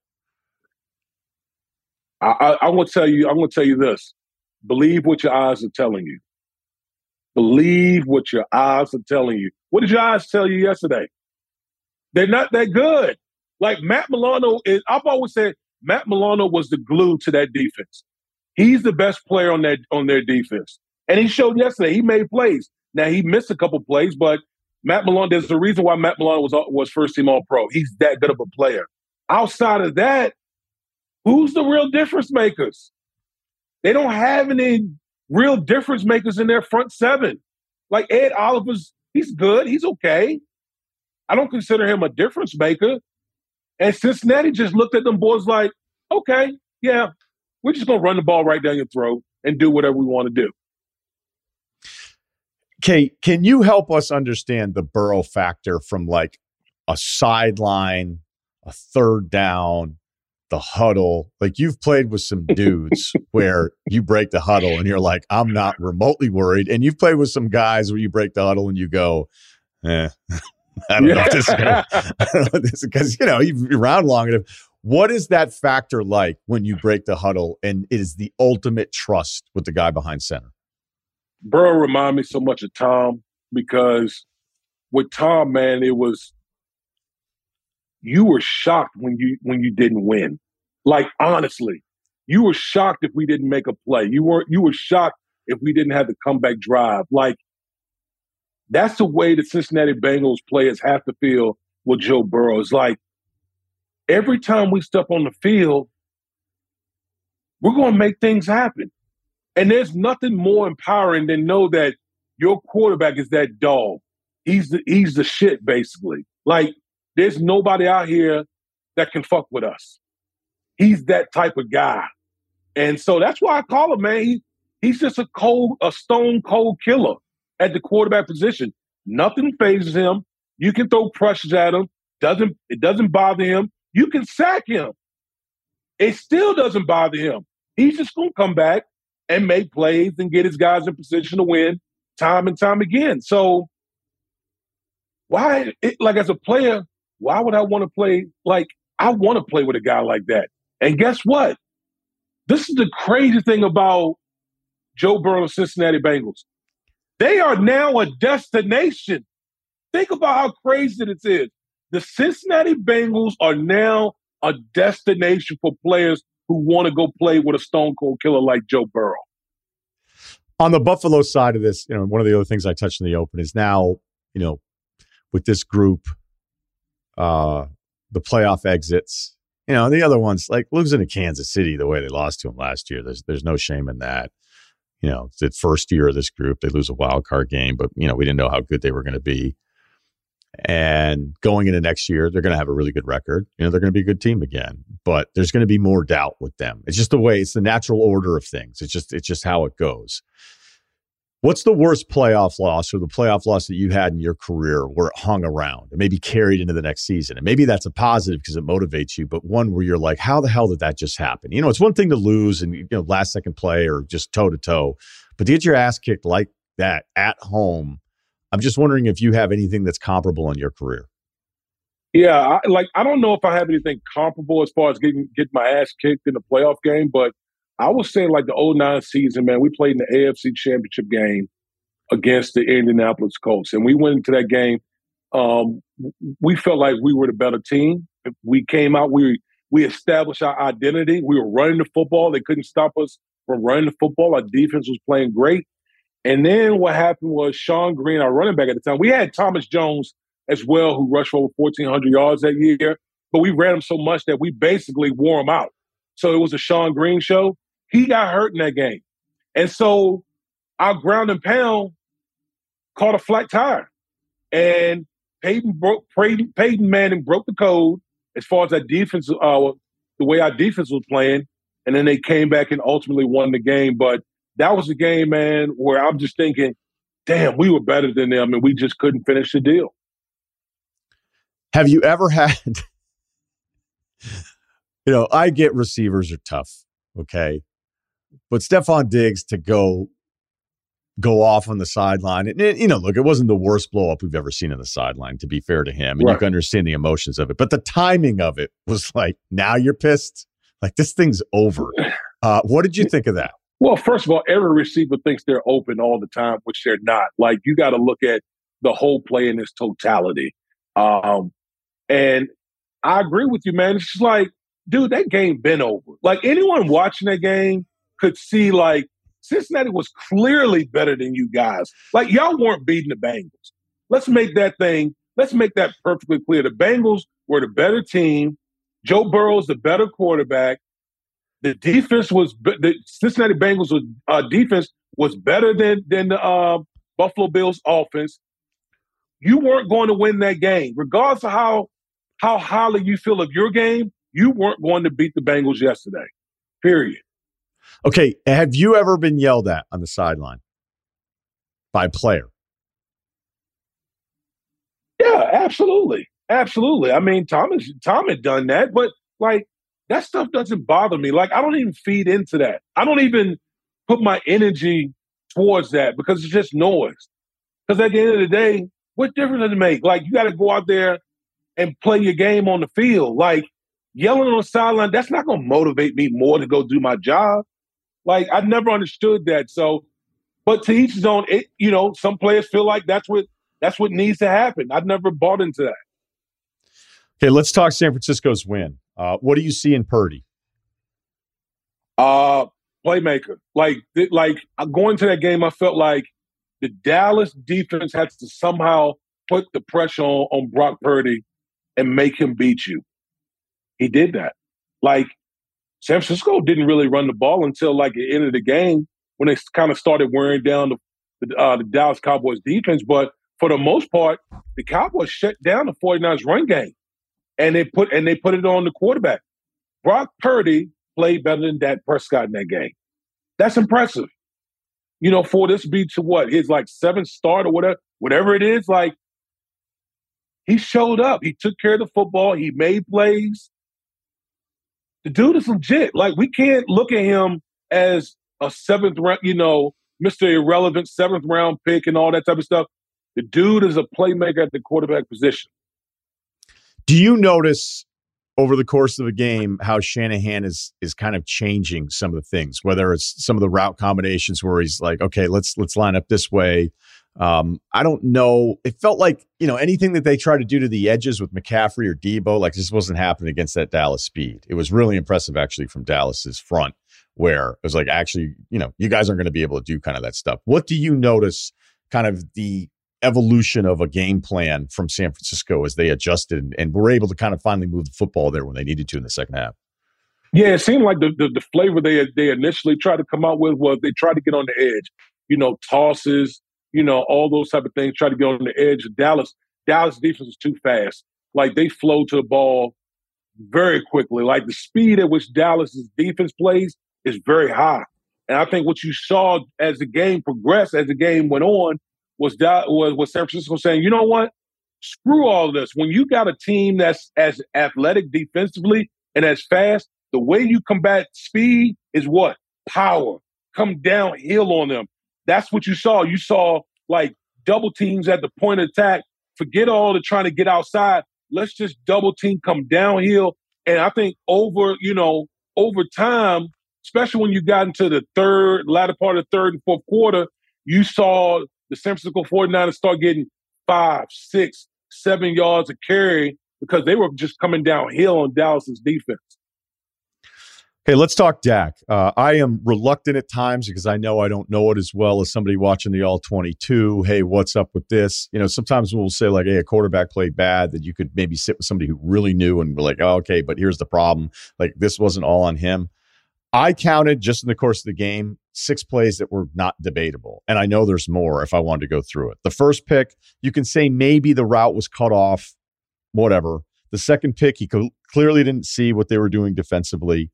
I, I, going to tell you. I'm going to tell you this. Believe what your eyes are telling you. Believe what your eyes are telling you. What did your eyes tell you yesterday? They're not that good. Like Matt Milano is. I've always said Matt Milano was the glue to that defense. He's the best player on that on their defense, and he showed yesterday. He made plays. Now he missed a couple plays, but Matt Milano. There's a reason why Matt Milano was was first team All Pro. He's that good of a player. Outside of that, who's the real difference makers? They don't have any real difference makers in their front seven. Like Ed Oliver's, he's good. He's okay. I don't consider him a difference maker. And Cincinnati just looked at them boys like, okay, yeah, we're just gonna run the ball right down your throat and do whatever we want to do. Kate, can you help us understand the Burrow factor from like a sideline, a third down, the huddle? Like you've played with some dudes [laughs] where you break the huddle and you're like, I'm not remotely worried. And you've played with some guys where you break the huddle and you go, eh, [laughs] [laughs] I don't yeah. [laughs] know if this is gonna, because you know you've been around long enough. What is that factor like when you break the huddle and it is the ultimate trust with the guy behind center? Burrow remind me so much of Tom because with Tom, man, it was you were shocked when you when you didn't win. Like honestly, you were shocked if we didn't make a play. You weren't you were shocked if we didn't have the comeback drive. Like that's the way the Cincinnati Bengals players have to feel with Joe Burrow. It's like every time we step on the field, we're going to make things happen. And there's nothing more empowering than know that your quarterback is that dog. He's the he's the shit, basically. Like there's nobody out here that can fuck with us. He's that type of guy. And so that's why I call him, man. He, he's just a cold, a stone cold killer at the quarterback position. Nothing phases him. You can throw pressures at him. Doesn't it doesn't bother him. You can sack him. It still doesn't bother him. He's just gonna come back and make plays and get his guys in position to win time and time again. So why, it, like as a player, why would I want to play? Like I want to play with a guy like that. And guess what? This is the crazy thing about Joe Burrow Cincinnati Bengals. They are now a destination. Think about how crazy this is. The Cincinnati Bengals are now a destination for players who want to go play with a stone cold killer like Joe Burrow. On the Buffalo side of this, you know, one of the other things I touched in the open is now, you know, with this group, uh, the playoff exits, you know, the other ones like losing to Kansas City the way they lost to them last year. There's there's no shame in that. You know, the first year of this group. They lose a wild card game, but you know, we didn't know how good they were going to be. And going into next year, they're going to have a really good record. You know, they're going to be a good team again, but there's going to be more doubt with them. It's just the way, it's the natural order of things. It's just, it's just how it goes. What's the worst playoff loss or the playoff loss that you had in your career where it hung around and maybe carried into the next season? And maybe that's a positive because it motivates you, but one where you're like, how the hell did that just happen? You know, it's one thing to lose and, you know, last second play or just toe to toe, but to get your ass kicked like that at home I'm just wondering if you have anything that's comparable in your career. Yeah, I, like I don't know if I have anything comparable as far as getting get my ass kicked in the playoff game, but I would say like the 09 season, man, we played in the AFC Championship game against the Indianapolis Colts, and we went into that game. Um, we felt like we were the better team. We came out, we we established our identity. We were running the football; they couldn't stop us from running the football. Our defense was playing great, and then what happened was Shonn Greene, our running back at the time, we had Thomas Jones as well, who rushed for over 1,400 yards that year, but we ran him so much that we basically wore him out. So it was a Shonn Greene show. He got hurt in that game. And so our ground and pound caught a flat tire. And Peyton broke Peyton, Peyton Manning broke the code as far as that defense, uh, the way our defense was playing. And then they came back and ultimately won the game. But that was a game, man, where I'm just thinking, damn, we were better than them and we just couldn't finish the deal. Have you ever had, [laughs] you know, I get receivers are tough, okay? But Stefon Diggs to go go off on the sideline. And, you know, look, it wasn't the worst blow up we've ever seen on the sideline, to be fair to him. And right. you can understand the emotions of it. But the timing of it was like, now you're pissed. Like this thing's over. [sighs] Uh, what did you think of that? Well, first of all, every receiver thinks they're open all the time, which they're not. Like you got to look at the whole play in its totality. Um, and I agree with you, man. It's just like, dude, that game been over. Like anyone watching that game could see, like Cincinnati was clearly better than you guys. Like y'all weren't beating the Bengals. Let's make that thing. Let's make that perfectly clear. The Bengals were the better team. Joe Burrow's the better quarterback. The defense was the Cincinnati Bengals was uh, defense was better than than the uh, Buffalo Bills offense. You weren't going to win that game, regardless of how how highly you feel of your game. You weren't going to beat the Bengals yesterday. Period. Okay, have you ever been yelled at on the sideline by a player? Yeah, absolutely. Absolutely. I mean, Tom, has, Tom had done that, but like that stuff doesn't bother me. Like I don't even feed into that. I don't even put my energy towards that because it's just noise. Because at the end of the day, what difference does it make? Like you got to go out there and play your game on the field. Like yelling on the sideline, that's not going to motivate me more to go do my job. Like I never understood that. So, but to each his own. It, you know, some players feel like that's what that's what needs to happen. I've never bought into that. Okay, let's talk San Francisco's win. Uh, what do you see in Purdy? Uh, playmaker. Like, like going to that game, I felt like the Dallas defense had to somehow put the pressure on, on Brock Purdy and make him beat you. He did that. Like San Francisco didn't really run the ball until like the end of the game when they kind of started wearing down the uh, the Dallas Cowboys defense. But for the most part, the Cowboys shut down the 49ers run game. And they put and they put it on the quarterback. Brock Purdy played better than Dak Prescott in that game. That's impressive. You know, for this be to what his like seventh start or whatever, whatever it is, like he showed up. He took care of the football. He made plays the dude is legit. Like we can't look at him as a seventh round, you know, Mr. Irrelevant seventh round pick and all that type of stuff. The dude is a playmaker at the quarterback position. Do you notice over the course of the game how Shanahan is is kind of changing some of the things, whether it's some of the route combinations where he's like, okay, let's let's line up this way. Um, I don't know. It felt like, you know, anything that they tried to do to the edges with McCaffrey or Deebo, like this wasn't happening against that Dallas speed. It was really impressive actually from Dallas's front, where it was like, actually, you know, you guys aren't going to be able to do kind of that stuff. What do you notice kind of the evolution of a game plan from San Francisco as they adjusted and were able to kind of finally move the football there when they needed to in the second half? Yeah, it seemed like the, the, the flavor they they initially tried to come out with was they tried to get on the edge, you know, tosses, you know, all those type of things, try to get on the edge. Of Dallas, Dallas defense is too fast. Like they flow to the ball very quickly. Like the speed at which Dallas's defense plays is very high. And I think what you saw as the game progressed, as the game went on, was that was, was San Francisco saying, you know what? Screw all this. When you got a team that's as athletic defensively and as fast, the way you combat speed is what? Power. Come downhill on them. That's what you saw. You saw like double teams at the point of attack. Forget all the trying to get outside. Let's just double team, come downhill. And I think over, you know, over time, especially when you got into the third, latter part of the third and fourth quarter, you saw the San Francisco 49ers start getting five, six, seven yards of carry because they were just coming downhill on Dallas's defense. Hey, let's talk Dak. Uh, I am reluctant at times because I know I don't know it as well as somebody watching the All 22. Hey, what's up with this? You know, sometimes we'll say, like, hey, a quarterback played bad, that you could maybe sit with somebody who really knew and be like, oh, okay, but here's the problem. Like, this wasn't all on him. I counted just in the course of the game six plays that were not debatable. And I know there's more if I wanted to go through it. The first pick, you can say maybe the route was cut off, whatever. The second pick, he co- clearly didn't see what they were doing defensively.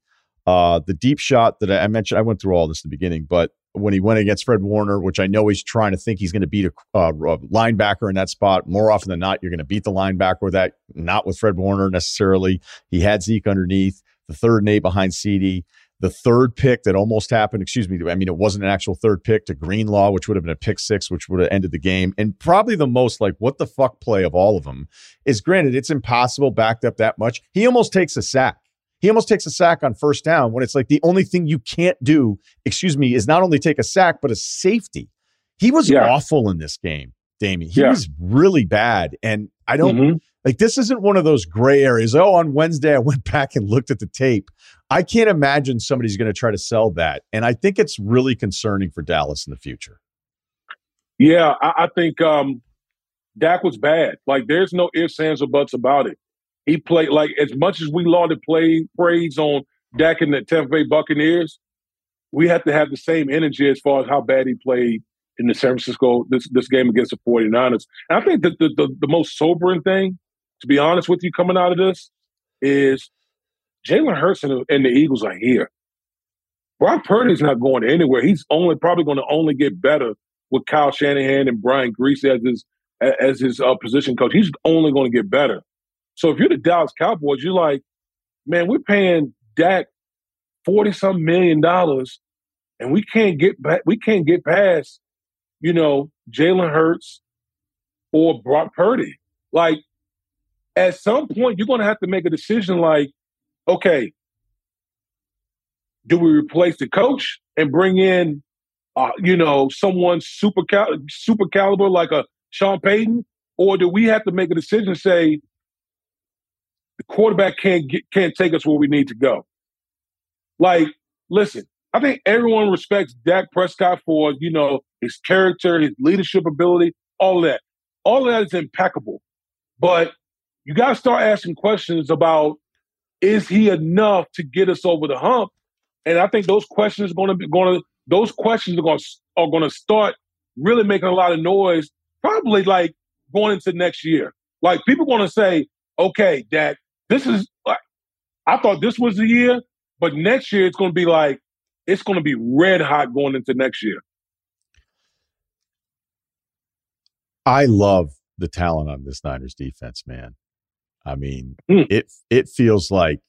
Uh, the deep shot that I, mentioned, I went through all this in the beginning, but when he went against Fred Warner, which I know he's trying to think he's going to beat a, uh, a, linebacker in that spot. More often than not, you're going to beat the linebacker with that, not with Fred Warner necessarily. He had Zeke underneath, the third and eight behind CeeDee the third pick that almost happened, excuse me, I mean, it wasn't an actual third pick to Greenlaw, which would have been a pick six, which would have ended the game. And probably the most like, what the fuck play of all of them is granted, it's impossible backed up that much. He almost takes a sack. He almost takes a sack on first down when it's like the only thing you can't do, excuse me, is not only take a sack, but a safety. He was yeah. awful in this game, Damien. He yeah. was really bad. And I don't mm-hmm. like this isn't one of those gray areas. Oh, on Wednesday, I went [laughs] back and looked at the tape. I can't imagine somebody's going to try to sell that. And I think it's really concerning for Dallas in the future. Yeah, I, I think um, Dak was bad. Like, there's no ifs, ands, or buts about it. He played like as much as we lauded play praise on Dak and the Tampa Bay Buccaneers. We have to have the same energy as far as how bad he played in the San Francisco this this game against the 49ers. And I think that the, the, the most sobering thing, to be honest with you, coming out of this is Jalen Hurts and the, and the Eagles are here. Brock Purdy's not going anywhere. He's only probably going to only get better with Kyle Shanahan and Brian Griese as his as his uh, position coach. He's only going to get better. So if you're the Dallas Cowboys, you're like, man, we're paying Dak forty some million dollars, and we can't get back. We can't get past, you know, Jalen Hurts or Brock Purdy. Like, at some point, you're going to have to make a decision. Like, okay, do we replace the coach and bring in, uh, you know, someone super cal- super caliber like a Sean Payton, or do we have to make a decision? Say the quarterback can't get, can't take us where we need to go. Like, listen, I think everyone respects Dak Prescott for you know his character, his leadership ability, all that. All that is impeccable, but you got to start asking questions about is he enough to get us over the hump? And I think those questions are going to be going to those questions are going to are going to start really making a lot of noise. Probably like going into next year. Like people going to say, "Okay, Dak, this is." I thought this was the year, but next year it's going to be like it's going to be red hot going into next year. I love the talent on this Niners defense, man. I mean, mm. it it feels like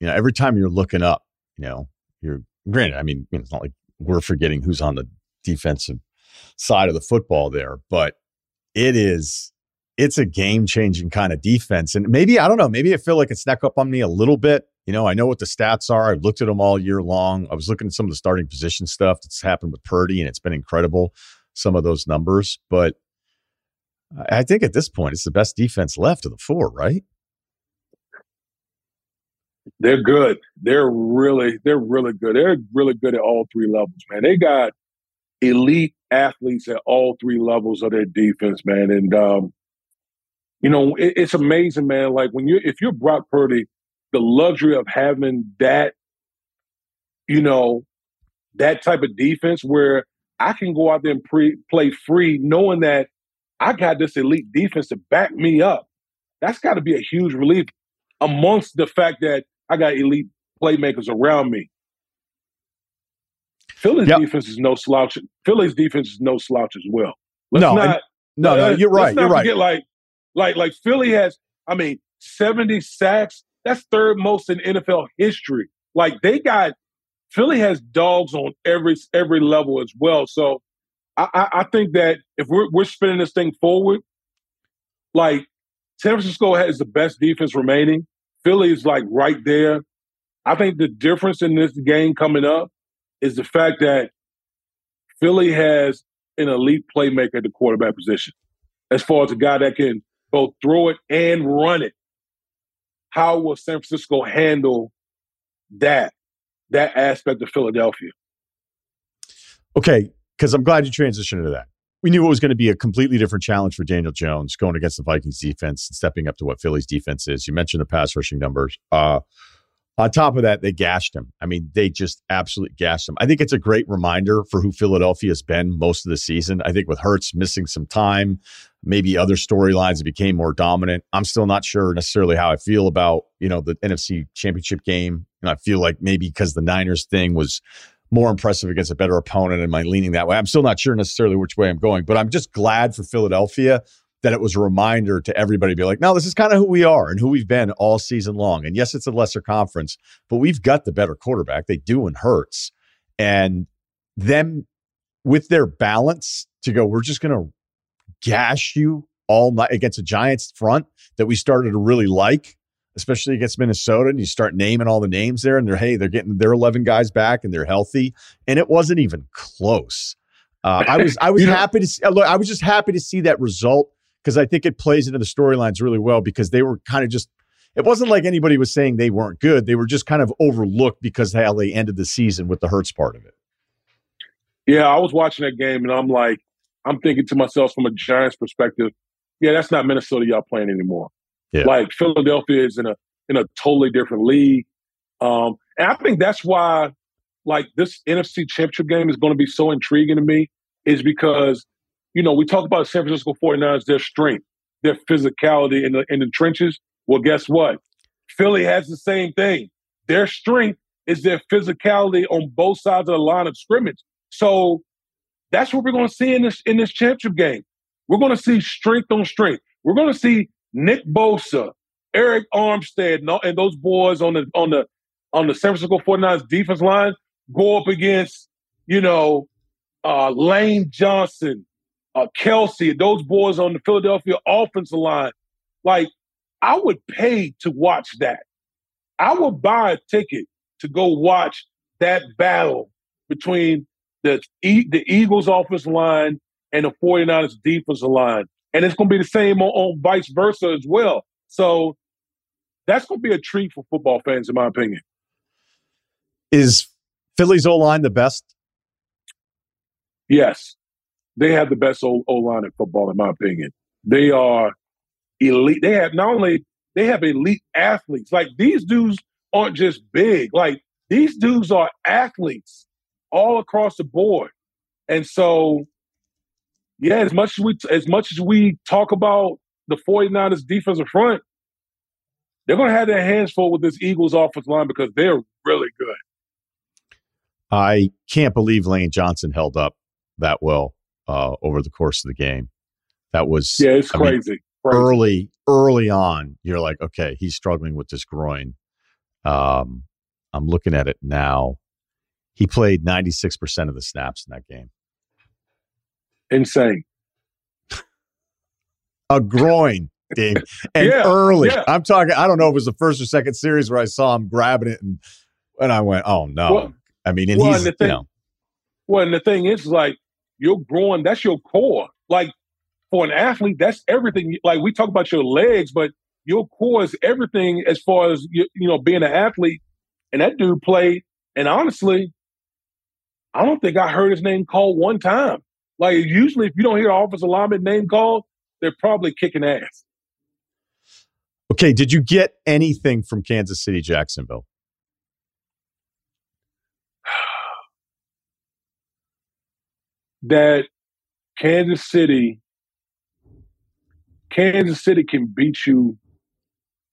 you know every time you're looking up, you know, you're granted. I mean, it's not like we're forgetting who's on the defensive side of the football there, but it is it's a game changing kind of defense. And maybe I don't know, maybe I feel like it's snuck up on me a little bit. You know, I know what the stats are. I've looked at them all year long. I was looking at some of the starting position stuff that's happened with Purdy, and it's been incredible. Some of those numbers, but I think at this point, it's the best defense left of the four, right? They're good. They're really, they're really good. They're really good at all three levels, man. They got elite athletes at all three levels of their defense, man. And um, you know, it, it's amazing, man. Like when you, if you're Brock Purdy, the luxury of having that, you know, that type of defense where I can go out there and pre- play free, knowing that I got this elite defense to back me up. That's got to be a huge relief amongst the fact that I got elite playmakers around me. Philly's yep. defense is no slouch. Philly's defense is no slouch as well. Let's no, not, no, no, you're right. you're right. Like, like, like Philly has. I mean, 70 sacks. That's third most in NFL history. Like they got Philly has dogs on every every level as well. So I, I think that if we're, we're spinning this thing forward, like San Francisco has the best defense remaining. Philly is like right there. I think the difference in this game coming up is the fact that Philly has an elite playmaker at the quarterback position, as far as a guy that can both throw it and run it. How will San Francisco handle that that aspect of Philadelphia? Okay, because I'm glad you transitioned to that. We knew it was going to be a completely different challenge for Daniel Jones going against the Vikings defense and stepping up to what Philly's defense is. You mentioned the pass rushing numbers. Uh, On top of that, they gashed him. I mean, they just absolutely gashed him. I think it's a great reminder for who Philadelphia has been most of the season. I think with Hurts missing some time, maybe other storylines became more dominant. I'm still not sure necessarily how I feel about, you know, the NFC championship game. And I feel like maybe because the Niners thing was more impressive against a better opponent. Am I leaning that way? I'm still not sure necessarily which way I'm going, but I'm just glad for Philadelphia that it was a reminder to everybody to be like, no, this is kind of who we are and who we've been all season long. And yes, it's a lesser conference, but we've got the better quarterback. They do and Hurts. And them with their balance to go, we're just going to gash you all night against a Giants front that we started to really like, especially against Minnesota. And you start naming all the names there, and they're hey, they're getting their eleven guys back, and they're healthy, and it wasn't even close. Uh, I was I was happy to see, look. I was just happy to see that result because I think it plays into the storylines really well because they were kind of just. It wasn't like anybody was saying they weren't good. They were just kind of overlooked because how they ended the season with the Hurts part of it. Yeah, I was watching that game and I'm like, I'm thinking to myself from a Giants perspective, yeah, that's not Minnesota y'all playing anymore. Yeah. Like Philadelphia is in a in a totally different league. Um, and I think that's why like this NFC championship game is going to be so intriguing to me, is because you know, we talk about San Francisco 49ers, their strength, their physicality in the in the trenches. Well, guess what? Philly has the same thing. Their strength is their physicality on both sides of the line of scrimmage. So that's what we're going to see in this in this championship game. We're going to see strength on strength. We're going to see Nick Bosa, Arik Armstead, and, and those boys on the on the on the San Francisco 49ers defense line go up against, you know, uh, Lane Johnson, uh, Kelce, those boys on the Philadelphia offensive line. Like, I would pay to watch that. I would buy a ticket to go watch that battle between the the Eagles offensive line and the 49ers defensive line. And it's going to be the same on, on vice versa as well. So that's going to be a treat for football fans, in my opinion. Is Philly's O line the best? Yes they have the best O line in football, in my opinion. They are elite. They have not only they have elite athletes. Like these dudes aren't just big. Like these dudes are athletes all across the board. And so, yeah, as much as we as much as we talk about the 49ers defensive front, they're to have their hands full with this Eagles offensive line because they're really good. I can't believe Lane Johnson held up that well uh, over the course of the game. That was yeah, it's I crazy. Mean, crazy. Early, early on, you're like, okay, he's struggling with this groin. Um, I'm looking at it now. He played 96% of the snaps in that game. Insane. A groin, Dave. [laughs] And yeah, early. Yeah. I'm talking, I don't know if it was the first or second series where I saw him grabbing it and and I went, oh no. Well, I mean, and well, he's, and thing, you know. Well, and the thing is, like, you're growing, that's your core. Like for an athlete, that's everything. Like we talk about your legs, but your core is everything as far as you, you know being an athlete. And that dude played, and honestly, I don't think I heard his name called one time. Like usually, if you don't hear an offensive lineman name called, they're probably kicking ass. Okay, did you get anything from Kansas City, Jacksonville? That Kansas City, Kansas City can beat you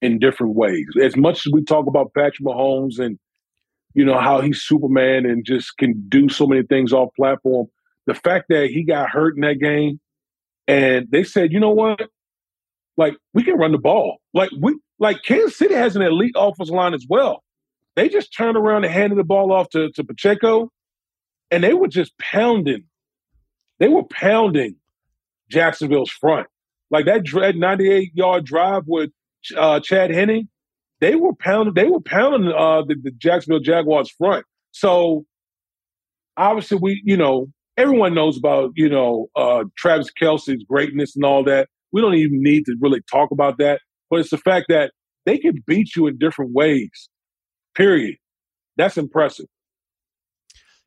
in different ways. As much as we talk about Patrick Mahomes and you know how he's Superman and just can do so many things off platform, the fact that he got hurt in that game, and they said, you know what, like we can run the ball. Like we like Kansas City has an elite offensive line as well. They just turned around and handed the ball off to, to Pacheco, and they were just pounding they were pounding Jacksonville's front. Like that dread 98 yard drive with uh, Chad Henne, they were pounding. They were pounding uh, the, the Jacksonville Jaguars front. So obviously, we you know everyone knows about you know uh, Travis Kelce's greatness and all that. We don't even need to really talk about that. But it's the fact that they can beat you in different ways. Period. That's impressive.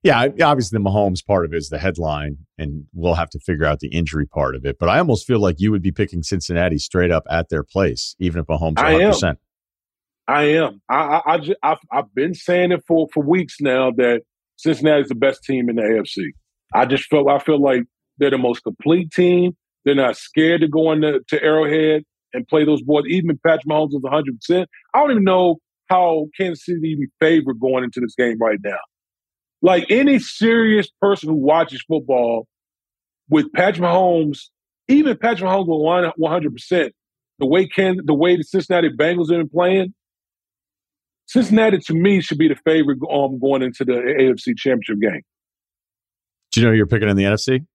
Yeah, obviously the Mahomes part of it is the headline, and we'll have to figure out the injury part of it. But I almost feel like you would be picking Cincinnati straight up at their place, even if Mahomes 100. percent I am. I, I, I just, I've, I've been saying it for for weeks now that Cincinnati is the best team in the AFC. I just feel I feel like they're the most complete team. They're not scared to go into to Arrowhead and play those boys. Even if Patrick Mahomes is 100, percent I don't even know how Kansas City even favored going into this game right now. Like any serious person who watches football with Patrick Mahomes, even Patrick Mahomes with 100 percent, the way can the way the Cincinnati Bengals have been playing, Cincinnati to me should be the favorite um, going into the AFC Championship game. Do you know you're picking in the NFC?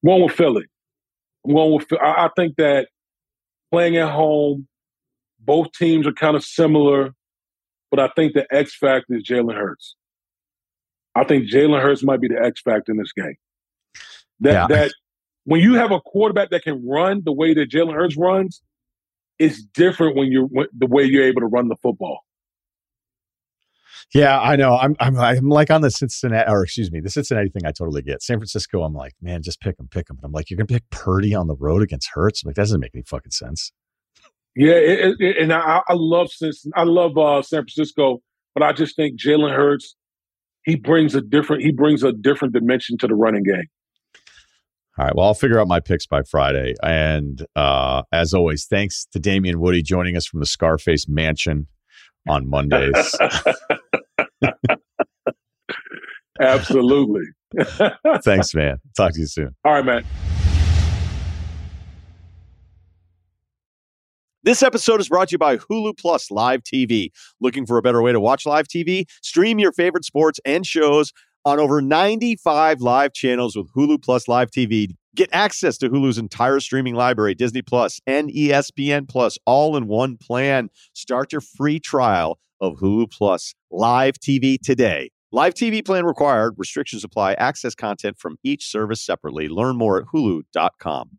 One with Philly. I'm going with. I, I think that playing at home, both teams are kind of similar, but I think the X factor is Jalen Hurts. I think Jalen Hurts might be the X factor in this game. That yeah. that when you have a quarterback that can run the way that Jalen Hurts runs, it's different when you're when, the way you're able to run the football. Yeah, I know. I'm I'm I'm like on the Cincinnati or excuse me, the Cincinnati thing. I totally get. San Francisco. I'm like, man, just pick them, pick them. But I'm like, you're gonna pick Purdy on the road against Hurts. I'm like, that doesn't make any fucking sense. Yeah, it, it, and I, I love I love uh, San Francisco, but I just think Jalen Hurts he brings a different he brings a different dimension to the running game. All right. Well, I'll figure out my picks by Friday. And uh, as always, thanks to Damien Woody joining us from the Scarface Mansion on Mondays. [laughs] [laughs] Absolutely. [laughs] thanks, man. Talk to you soon. All right, man. This episode is brought to you by Hulu Plus Live TV. Looking for a better way to watch live TV? Stream your favorite sports and shows on over 95 live channels with Hulu Plus Live TV. Get access to Hulu's entire streaming library, Disney Plus and ESPN Plus, all in one plan. Start your free trial of Hulu Plus Live TV today. Live TV plan required. Restrictions apply. Access content from each service separately. Learn more at hulu.com.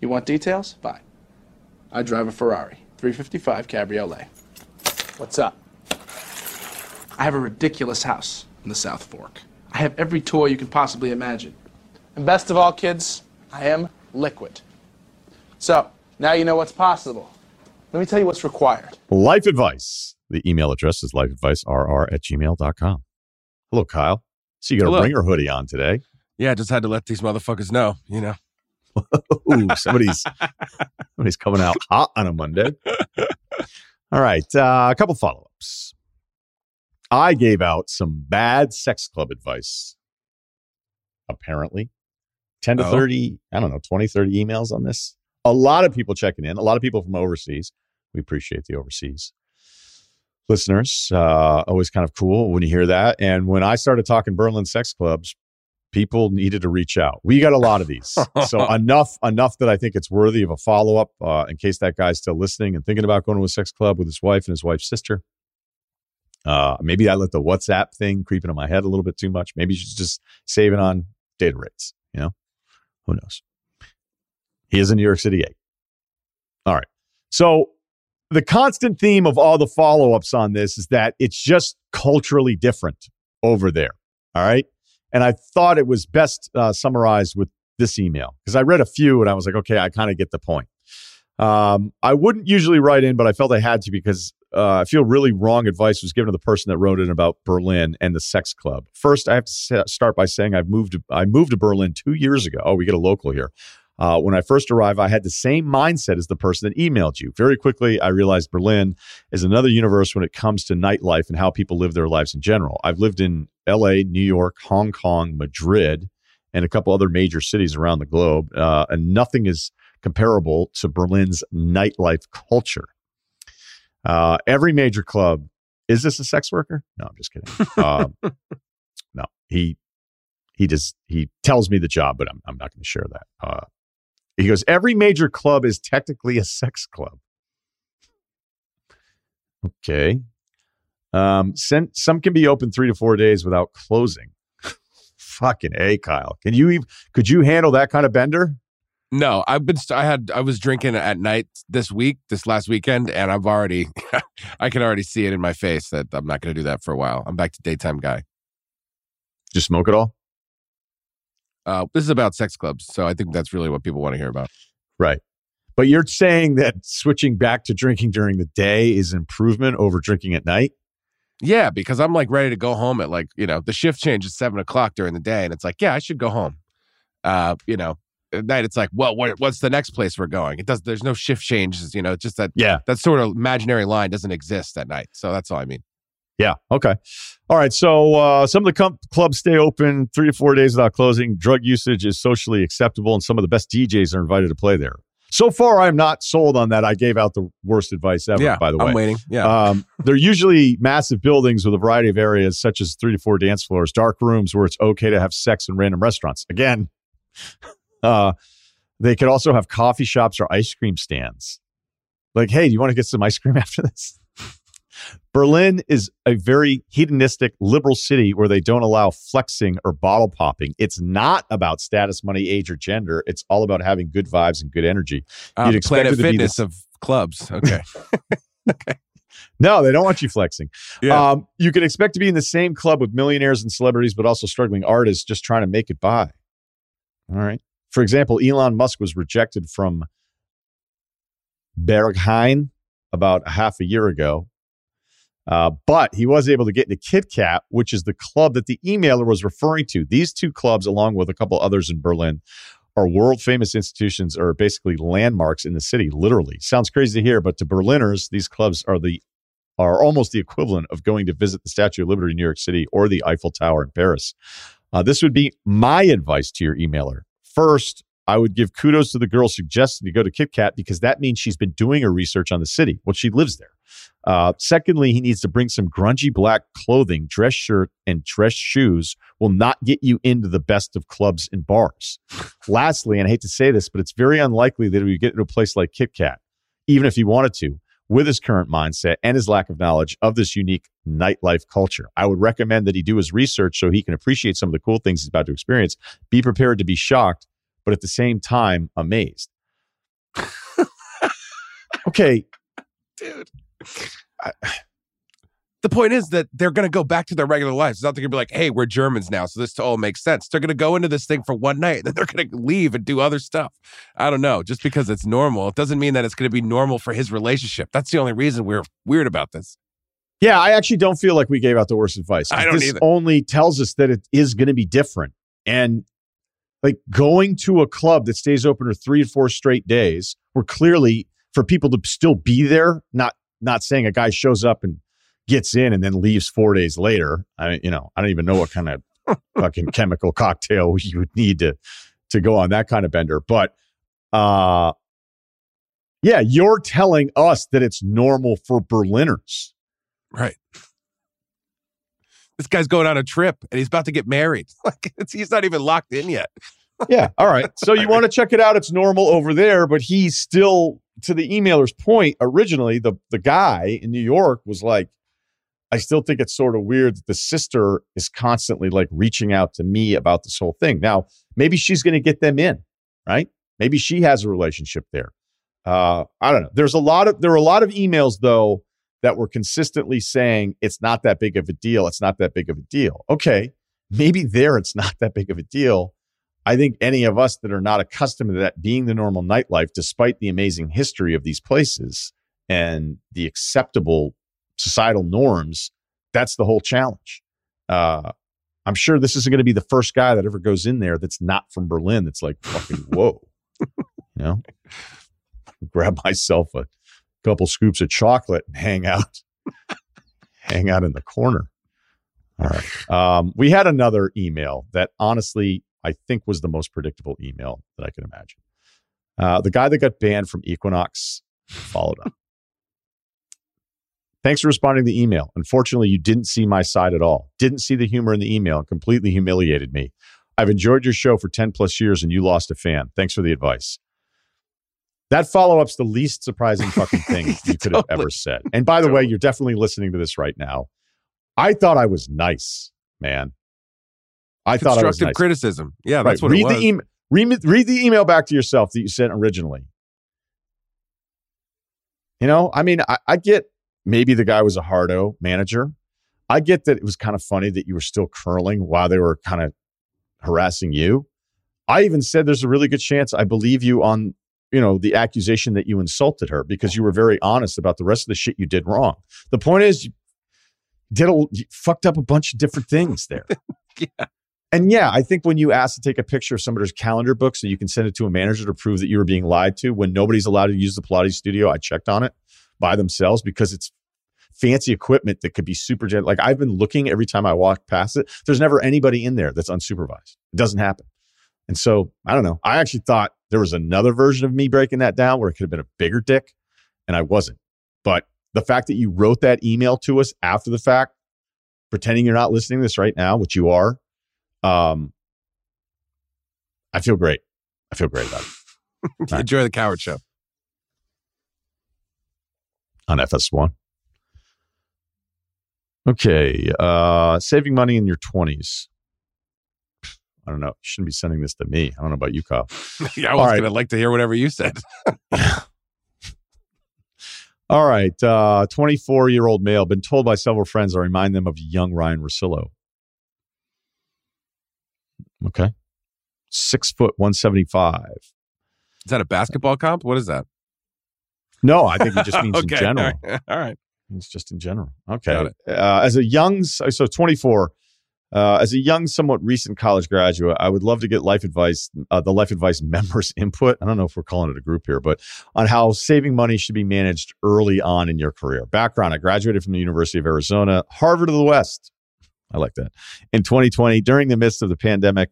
You want details? Fine. I drive a Ferrari 355 Cabriolet. What's up? I have a ridiculous house in the South Fork. I have every toy you can possibly imagine. And best of all, kids, I am liquid. So, now you know what's possible. Let me tell you what's required. Life advice. The email address is lifeadvicerr at gmail.com. Hello, Kyle. So you got Hello. a ringer hoodie on today. Yeah, I just had to let these motherfuckers know, you know. [laughs] Ooh, somebody's somebody's coming out hot on a Monday. All right, uh, a couple follow-ups. I gave out some bad sex club advice, apparently. 10 to oh. 30, I don't know, 20, 30 emails on this. A lot of people checking in, a lot of people from overseas. We appreciate the overseas listeners. Uh, always kind of cool when you hear that. And when I started talking Berlin sex clubs, people needed to reach out. We got a lot of these, so [laughs] enough enough that I think it's worthy of a follow up uh, in case that guy's still listening and thinking about going to a sex club with his wife and his wife's sister. Uh, maybe I let the WhatsApp thing creep into my head a little bit too much. Maybe she's just saving on data rates. You know, who knows? He is in New York City eight. All right. So the constant theme of all the follow ups on this is that it's just culturally different over there. All right. And I thought it was best uh, summarized with this email because I read a few and I was like, okay, I kind of get the point. Um, I wouldn't usually write in, but I felt I had to because uh, I feel really wrong advice was given to the person that wrote in about Berlin and the sex club. First, I have to start by saying I've moved. I moved to Berlin two years ago. Oh, we get a local here. Uh, when I first arrived, I had the same mindset as the person that emailed you. Very quickly, I realized Berlin is another universe when it comes to nightlife and how people live their lives in general. I've lived in LA, New York, Hong Kong, Madrid, and a couple other major cities around the globe, uh, and nothing is comparable to Berlin's nightlife culture. Uh, every major club is this a sex worker? No, I'm just kidding. [laughs] Um, no, he he just he tells me the job, but I'm I'm not going to share that. Uh, he goes, every major club is technically a sex club. Okay. Um, sent, some can be open three to four days without closing. Fucking a, Kyle. Can you? Even, could you handle that kind of bender? No, I've been. I had. I was drinking at night this week, this last weekend, and I've already. [laughs] I can already see it in my face that I'm not going to do that for a while. I'm back to daytime guy. Just smoke it all. Uh, this is about sex clubs, so I think that's really what people want to hear about. Right. But you're saying that switching back to drinking during the day is improvement over drinking at night? Yeah, because I'm like ready to go home at like, you know, the shift change is seven o'clock during the day. And it's like, yeah, I should go home. Uh, you know, at night it's like, well, what, what's the next place we're going? It does, there's no shift changes, you know, just that, yeah, that sort of imaginary line doesn't exist at night. So that's all I mean. Yeah. Okay. All right. So uh, some of the com- clubs stay open three to four days without closing. Drug usage is socially acceptable, and some of the best DJs are invited to play there. So far, I'm not sold on that. I gave out the worst advice ever, yeah, by the way. I'm waiting. Yeah. Um, they're usually massive buildings with a variety of areas, such as three to four dance floors, dark rooms where it's okay to have sex in random restaurants. Again, [laughs] uh, they could also have coffee shops or ice cream stands. Like, hey, do you want to get some ice cream [laughs] after this? Berlin is a very hedonistic liberal city where they don't allow flexing or bottle popping. It's not about status, money, age, or gender. It's all about having good vibes and good energy. Um, You'd expect Planet Fitness the... of clubs. Okay. [laughs] okay. No, they don't want you flexing. Yeah. Um, you can expect to be in the same club with millionaires and celebrities, but also struggling artists just trying to make it by. All right. For example, Elon Musk was rejected from Berghain about a half a year ago uh, but he was able to get into KitKat, which is the club that the emailer was referring to. These two clubs, along with a couple others in Berlin, are world famous institutions or basically landmarks in the city, literally. Sounds crazy to hear, but to Berliners, these clubs are the are almost the equivalent of going to visit the Statue of Liberty in New York City or the Eiffel Tower in Paris. Uh, this would be my advice to your emailer. First, I would give kudos to the girl suggesting to go to KitKat because that means she's been doing her research on the city. Well, she lives there. Uh, secondly, he needs to bring some grungy black clothing, dress shirt, and dress shoes will not get you into the best of clubs and bars. Lastly, and I hate to say this, but it's very unlikely that he would get into a place like KitKat, even if he wanted to, with his current mindset and his lack of knowledge of this unique nightlife culture. I would recommend that he do his research so he can appreciate some of the cool things he's about to experience. Be prepared to be shocked but at the same time, amazed. [laughs] okay. Dude. I, [sighs] the point is that they're going to go back to their regular lives. It's not they're going to be like, hey, we're Germans now, so this all makes sense. They're going to go into this thing for one night, [laughs] then they're going to leave and do other stuff. I don't know. Just because it's normal, it doesn't mean that it's going to be normal for his relationship. That's the only reason we're weird about this. Yeah, I actually don't feel like we gave out the worst advice. I don't this either. only tells us that it is going to be different. And like going to a club that stays open for three or four straight days, where clearly for people to still be there, not not saying a guy shows up and gets in and then leaves four days later. I you know I don't even know what kind of [laughs] fucking chemical cocktail [laughs] you would need to to go on that kind of bender, but uh yeah, you're telling us that it's normal for Berliners. Right. This guy's going on a trip and he's about to get married. [laughs] Like he's not even locked in yet. yeah. All right. So you want to check it out? It's normal over there, but he's still to the emailer's point. Originally, the the guy in New York was like, I still think it's sort of weird that the sister is constantly like reaching out to me about this whole thing. Now, maybe she's going to get them in, right? Maybe she has a relationship there. Uh, I don't know. There's a lot of there are a lot of emails though that were consistently saying it's not that big of a deal. It's not that big of a deal. Okay, maybe there it's not that big of a deal. I think any of us that are not accustomed to that being the normal nightlife, despite the amazing history of these places and the acceptable societal norms, that's the whole challenge. Uh, I'm sure this isn't going to be the first guy that ever goes in there that's not from Berlin. That's like fucking [laughs] whoa, you know. Grab myself a couple scoops of chocolate and hang out, hang out in the corner. All right. Um, we had another email that honestly I think was the most predictable email that I could imagine. Uh, the guy that got banned from Equinox followed up. Thanks for responding to the email. Unfortunately, you didn't see my side at all. Didn't see the humor in the email and completely humiliated me. I've enjoyed your show for 10 plus years and you lost a fan. Thanks for the advice. That follow up's the least surprising fucking thing [laughs] you could have ever said. And by the way, you're definitely listening to this right now. I thought I was nice, man. I thought Constructive nice. criticism. Yeah, Right. that's what read it was. the email. Read, read the email back to yourself that you sent originally. You know, I mean, I, I get maybe the guy was a hardo manager. I get that it was kind of funny that you were still curling while they were kind of harassing you. I even said there's a really good chance I believe you on, you know, the accusation that you insulted her because you were very honest about the rest of the shit you did wrong. The point is, you did a, you fucked up a bunch of different things there. [laughs] Yeah. And yeah, I think when you asked to take a picture of somebody's calendar book so you can send it to a manager to prove that you were being lied to, when nobody's allowed to use the Pilates studio, I checked on it by themselves because it's fancy equipment that could be super like I've been looking every time I walk past it. There's never anybody in there that's unsupervised. It doesn't happen. And so I don't know. I actually thought there was another version of me breaking that down where it could have been a bigger dick, and I wasn't. But the fact that you wrote that email to us after the fact, pretending you're not listening to this right now, which you are, um, I feel great. I feel great about it [laughs] Enjoy the Cowherd show. on FS1. Okay. Uh, saving money in your 20s. I don't know. You shouldn't be sending this to me. I don't know about you, Kyle. [laughs] yeah, I All was right. gonna like to hear whatever you said. [laughs] All right. 24 year old male, been told by several friends I remind them of young Ryen Russillo. Okay. Six foot 175. Is that a basketball comp? What is that? No, I think he just [laughs] means okay, in general. All right. [laughs] All right. It's just in general. Okay. Got it. Uh, as a young, so 24, uh, as a young, somewhat recent college graduate, I would love to get life advice, uh, the life advice [laughs] members' input. I don't know if we're calling it a group here, but on how saving money should be managed early on in your career. Background I graduated from the University of Arizona, Harvard of the West. I like that. In 2020, during the midst of the pandemic,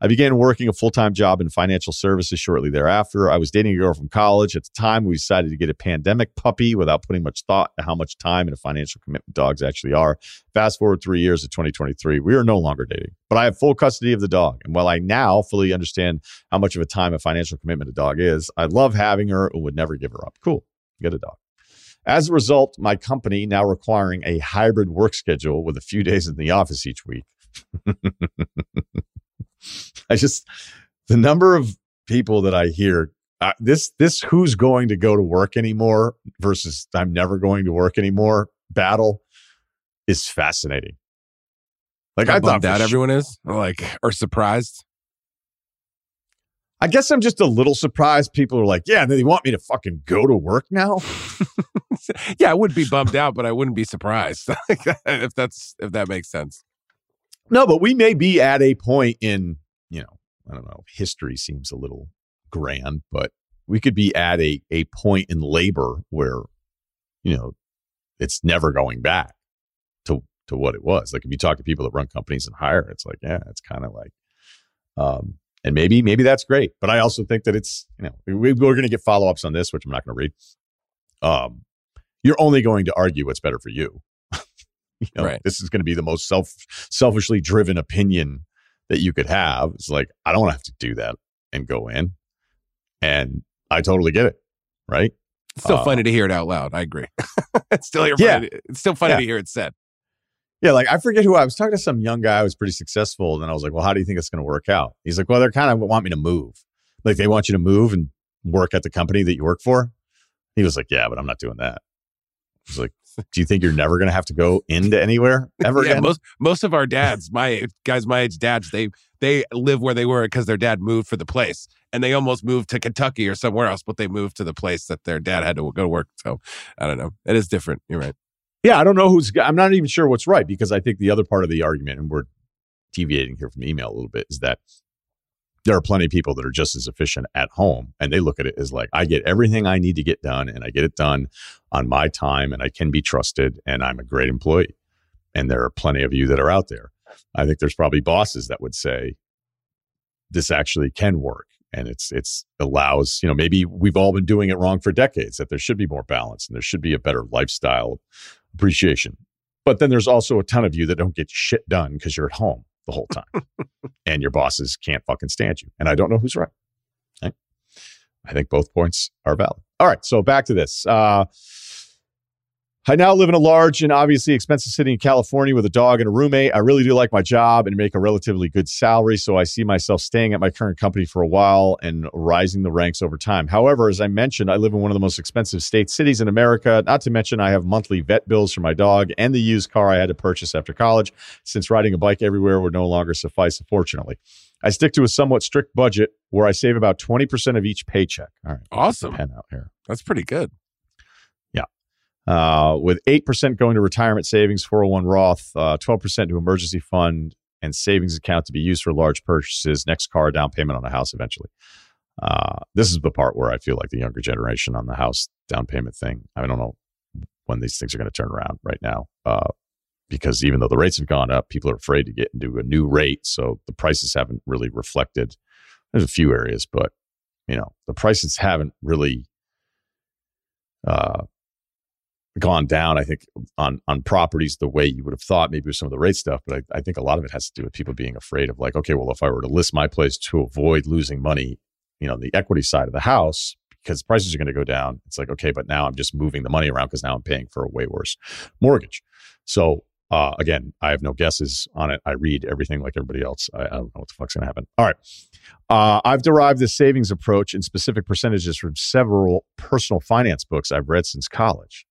I began working a full time job in financial services shortly thereafter. I was dating a girl from college. At the time, we decided to get a pandemic puppy without putting much thought to how much time and a financial commitment dogs actually are. Fast forward three years to 2023, we are no longer dating, but I have full custody of the dog. And while I now fully understand how much of a time and financial commitment a dog is, I love having her and would never give her up. Cool. Get a dog. As a result, my company now requiring a hybrid work schedule with a few days in the office each week. [laughs] I just the number of people that I hear uh, this this who's going to go to work anymore versus I'm never going to work anymore battle is fascinating. Like I thought out sure- everyone is, like, or surprised. I guess I'm just a little surprised. People are like, "Yeah, they want me to fucking go to work now." [laughs] yeah, I would be bummed out, but I wouldn't be surprised [laughs] if that's if that makes sense. No, but we may be at a point in, you know, I don't know, history seems a little grand, but we could be at a a point in labor where, you know, it's never going back to to what it was. Like if you talk to people that run companies and hire, it's like, yeah, it's kind of like um and maybe maybe that's great. But I also think that it's, you know, we, we're going to get follow-ups on this, which I'm not going to read. Um you're only going to argue what's better for you. [laughs] you know, Right. this is going to be the most self selfishly driven opinion that you could have. It's like I don't have to do that and go in, and I totally get it. Right? It's still Uh, funny to hear it out loud. I agree. [laughs] it's still. Yeah. It's still funny Yeah. to hear it said. Yeah. Like I forget who I was talking to. Some young guy who was pretty successful, and then I was like, "Well, how do you think it's going to work out?" He's like, "Well, they're kind of want me to move. Like they want you to move and work at the company that you work for." He was like, "Yeah, but I'm not doing that." I was like, [laughs] "Do you think you're never going to have to go into anywhere ever yeah, again?" most most of our dads, my age- guys, my age dads, they they live where they were because their dad moved for the place, and they almost moved to Kentucky or somewhere else, but they moved to the place that their dad had to go to work. So I don't know. It is different. You're right. Yeah, I don't know who's. I'm not even sure what's right because I think the other part of the argument, and we're deviating here from email a little bit, is that there are plenty of people that are just as efficient at home, and they look at it as like, I get everything I need to get done, and I get it done on my time, and I can be trusted, and I'm a great employee. And there are plenty of you that are out there. I think there's probably bosses that would say this actually can work and it's it's allows you know maybe we've all been doing it wrong for decades that there should be more balance and there should be a better lifestyle appreciation but then there's also a ton of you that don't get shit done because you're at home the whole time [laughs] and your bosses can't fucking stand you and i don't know who's right, right? I think both points are valid. All right, so back to this. Uh, I now live in a large and obviously expensive city in California with a dog and a roommate. I really do like my job and make a relatively good salary, so I see myself staying at my current company for a while and rising the ranks over time. However, as I mentioned, I live in one of the most expensive state cities in America. Not to mention, I have monthly vet bills for my dog and the used car I had to purchase after college, since riding a bike everywhere would no longer suffice, unfortunately. I stick to a somewhat strict budget where I save about 20% of each paycheck. All right. Awesome. Pen out here. That's pretty good. Uh, with 8% going to retirement savings, 401 Roth, uh, 12% to emergency fund, and savings account to be used for large purchases, next car, down payment on a house eventually. Uh, this is the part where I feel like the younger generation on the house down payment thing. I don't know when these things are going to turn around right now. Uh, because even though the rates have gone up, people are afraid to get into a new rate. So the prices haven't really reflected. There's a few areas, but you know, the prices haven't really uh, gone down, I think, on on properties the way you would have thought, maybe with some of the rate stuff. But I, I, think a lot of it has to do with people being afraid of like, okay, well, if I were to list my place to avoid losing money, you know, the equity side of the house, because prices are going to go down, it's like, okay, but now I'm just moving the money around because now I'm paying for a way worse mortgage. So uh, again, I have no guesses on it. I read everything like everybody else. I, I don't know what the fuck's going to happen. All right. Uh, I've derived this savings approach in specific percentages from several personal finance books I've read since college.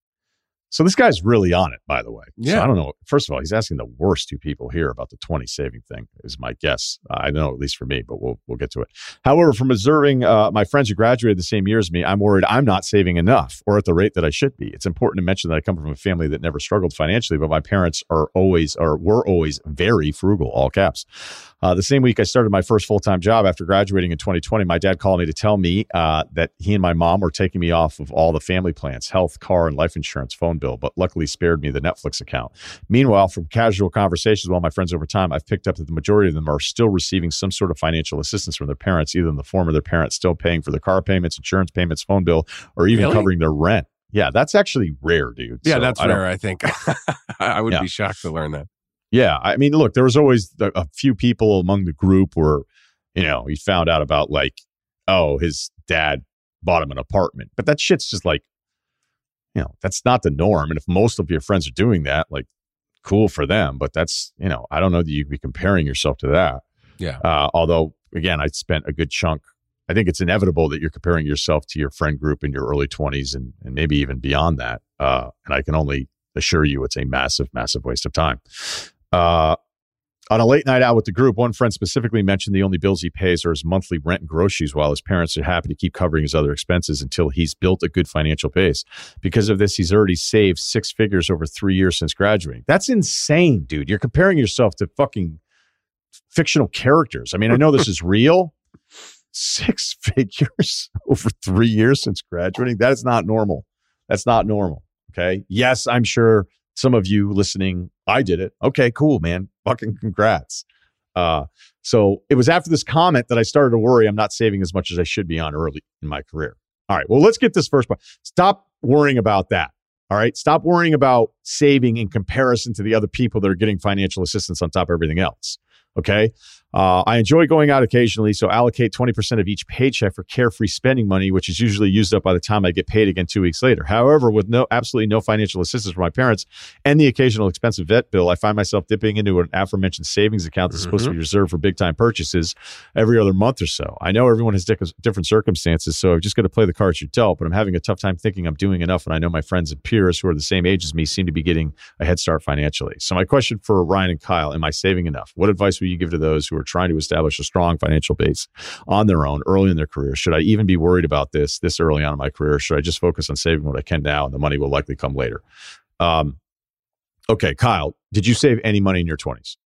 So this guy's really on it, by the way. Yeah. So I don't know. First of all, he's asking the worst two people here about the 20 saving thing, is my guess. I know, at least for me, but we'll we'll get to it. However, from observing uh, my friends who graduated the same year as me, I'm worried I'm not saving enough or at the rate that I should be. It's important to mention that I come from a family that never struggled financially, but my parents are always or were always very frugal, all caps. Uh, the same week I started my first full time job after graduating in 2020, my dad called me to tell me uh, that he and my mom were taking me off of all the family plans, health, car, and life insurance, phone bill, but luckily spared me the Netflix account. Meanwhile, from casual conversations with all my friends over time, I've picked up that the majority of them are still receiving some sort of financial assistance from their parents, either in the form of their parents still paying for their car payments, insurance payments, phone bill, or even Really? covering their rent. Yeah, that's actually rare, dude. Yeah, So that's I rare. I think [laughs] I would Yeah. be shocked to learn that. Yeah, I mean, look, there was always a few people among the group where, you know, he found out about like, oh, his dad bought him an apartment, but that shit's just like, you know, that's not the norm. And if most of your friends are doing that, like, cool for them, but that's, you know, I don't know that you could be comparing yourself to that. Yeah. Uh, although, again, I spent a good chunk. I think it's inevitable that you're comparing yourself to your friend group in your early 20s and, and maybe even beyond that. Uh, and I can only assure you it's a massive, massive waste of time. Uh, on a late night out with the group, one friend specifically mentioned the only bills he pays are his monthly rent and groceries, while his parents are happy to keep covering his other expenses until he's built a good financial base. Because of this, he's already saved six figures over three years since graduating. That's insane, dude. You're comparing yourself to fucking fictional characters. I mean, I know this is real. Six [laughs] figures over three years since graduating. That is not normal. That's not normal. Okay. Yes, I'm sure some of you listening, I did it. Okay, cool, man. Fucking congrats. Uh, so it was after this comment that I started to worry I'm not saving as much as I should be on early in my career. All right. Well, let's get this first part. Stop worrying about that. All right. Stop worrying about saving in comparison to the other people that are getting financial assistance on top of everything else. Okay. Uh, I enjoy going out occasionally, so allocate 20% of each paycheck for carefree spending money, which is usually used up by the time I get paid again two weeks later. However, with no absolutely no financial assistance from my parents and the occasional expensive vet bill, I find myself dipping into an aforementioned savings account that's supposed to be reserved for big time purchases every other month or so. I know everyone has different circumstances, so I've just got to play the cards you're dealt, but I'm having a tough time thinking I'm doing enough. And I know my friends and peers who are the same age as me seem to be getting a head start financially. So, my question for Ryen and Kyle Am I saving enough? What advice would you give to those who are trying to establish a strong financial base on their own early in their career? Should I even be worried about this this early on in my career? Should I just focus on saving what I can now and the money will likely come later? Um, okay, Kyle, did you save any money in your 20s?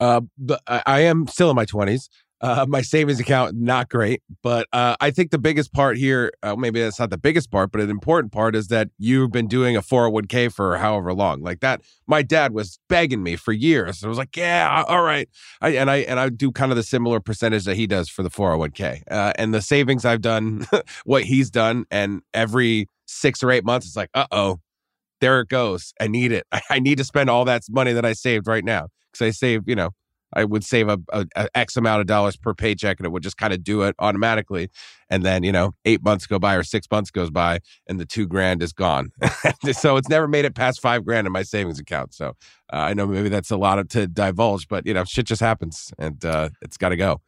Uh, I, am still in my twenties. Uh, my savings account not great, but uh, I think the biggest part here, uh, maybe that's not the biggest part, but an important part is that you've been doing a 401k for however long, like that. My dad was begging me for years. I was like, "Yeah, all right," I, and I and I do kind of the similar percentage that he does for the 401k, uh, and the savings I've done, [laughs] what he's done, and every six or eight months, it's like, "Uh oh, there it goes. I need it. I, [laughs] I need to spend all that money that I saved right now because I saved, you know." I would save a, a, a X amount of dollars per paycheck and it would just kind of do it automatically. And then, you know, eight months go by or six months goes by and the two grand is gone. [laughs] so it's never made it past five grand in my savings account. So uh, I know maybe that's a lot of, to divulge, but, you know, shit just happens and uh, it's got to go.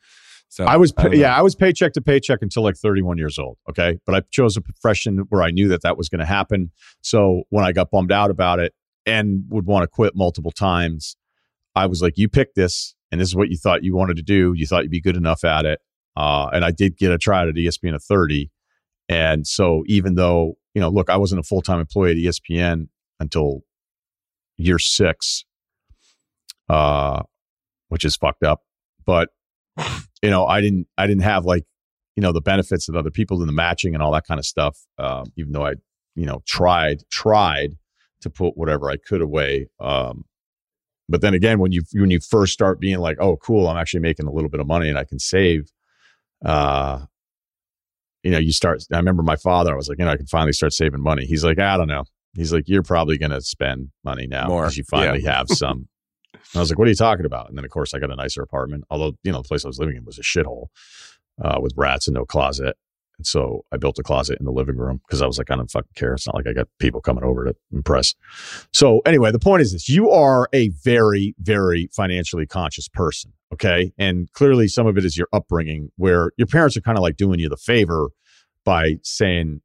So I was, I yeah, I was paycheck to paycheck until like 31 years old. Okay. But I chose a profession where I knew that that was going to happen. So when I got bummed out about it and would want to quit multiple times, I was like, you picked this, and this is what you thought you wanted to do. You thought you'd be good enough at it. Uh, and I did get a try at ESPN at 30. And so even though, you know, look, I wasn't a full time employee at ESPN until year six, uh, which is fucked up. But, you know, I didn't, I didn't have like, you know, the benefits of other people in the matching and all that kind of stuff. Uh, even though I, you know, tried, tried to put whatever I could away. Um, but then again, when you when you first start being like, oh, cool, I'm actually making a little bit of money and I can save. Uh, you know, you start. I remember my father. I was like, you know, I can finally start saving money. He's like, I don't know. He's like, you're probably going to spend money now because you finally yeah. have some. [laughs] I was like, what are you talking about? And then of course I got a nicer apartment. Although you know the place I was living in was a shithole uh, with rats and no closet. And so I built a closet in the living room because I was like, I don't fucking care. It's not like I got people coming over to impress. So anyway, the point is this you are a very, very financially conscious person. Okay. And clearly some of it is your upbringing where your parents are kind of like doing you the favor by saying,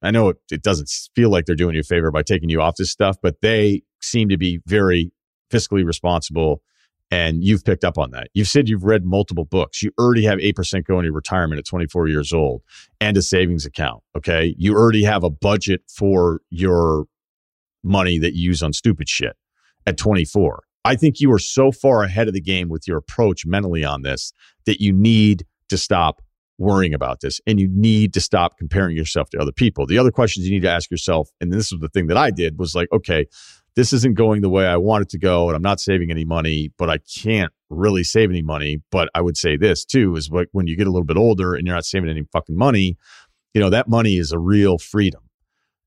I know it, it doesn't feel like they're doing you a favor by taking you off this stuff, but they seem to be very fiscally responsible and you've picked up on that. You've said you've read multiple books. You already have 8% going to retirement at 24 years old and a savings account. Okay. You already have a budget for your money that you use on stupid shit at 24. I think you are so far ahead of the game with your approach mentally on this that you need to stop worrying about this and you need to stop comparing yourself to other people. The other questions you need to ask yourself, and this was the thing that I did, was like, okay, this isn't going the way I want it to go, and I'm not saving any money, but I can't really save any money. But I would say this too is what when you get a little bit older and you're not saving any fucking money, you know, that money is a real freedom.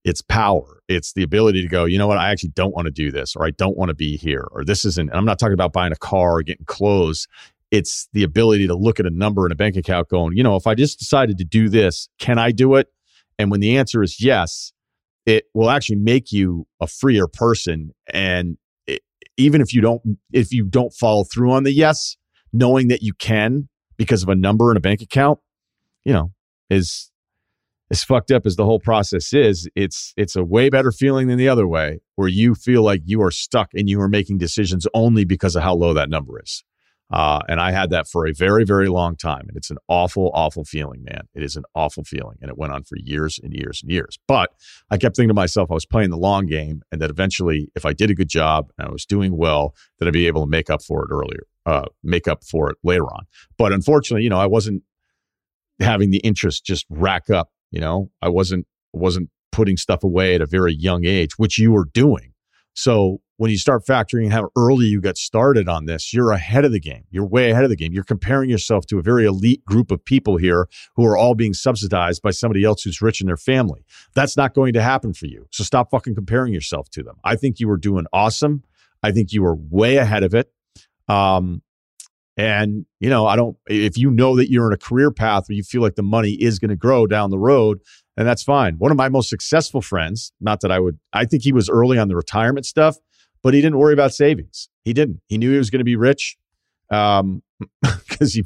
It's power. It's the ability to go, you know what, I actually don't want to do this, or I don't want to be here, or this isn't, I'm not talking about buying a car or getting clothes. It's the ability to look at a number in a bank account going, you know, if I just decided to do this, can I do it? And when the answer is yes, it will actually make you a freer person. And it, even if you don't if you don't follow through on the yes knowing that you can because of a number in a bank account you know is as fucked up as the whole process is it's it's a way better feeling than the other way where you feel like you are stuck and you are making decisions only because of how low that number is uh, and I had that for a very, very long time. And it's an awful, awful feeling, man. It is an awful feeling. And it went on for years and years and years. But I kept thinking to myself, I was playing the long game and that eventually, if I did a good job and I was doing well, that I'd be able to make up for it earlier, uh, make up for it later on. But unfortunately, you know, I wasn't having the interest just rack up. You know, I wasn't, wasn't putting stuff away at a very young age, which you were doing. So when you start factoring how early you got started on this, you're ahead of the game. You're way ahead of the game. You're comparing yourself to a very elite group of people here who are all being subsidized by somebody else who's rich in their family. That's not going to happen for you. So stop fucking comparing yourself to them. I think you were doing awesome. I think you were way ahead of it. Um, and, you know, I don't, if you know that you're in a career path where you feel like the money is going to grow down the road, and that's fine. One of my most successful friends, not that I would, I think he was early on the retirement stuff, but he didn't worry about savings. He didn't. He knew he was going to be rich um, [laughs] because he,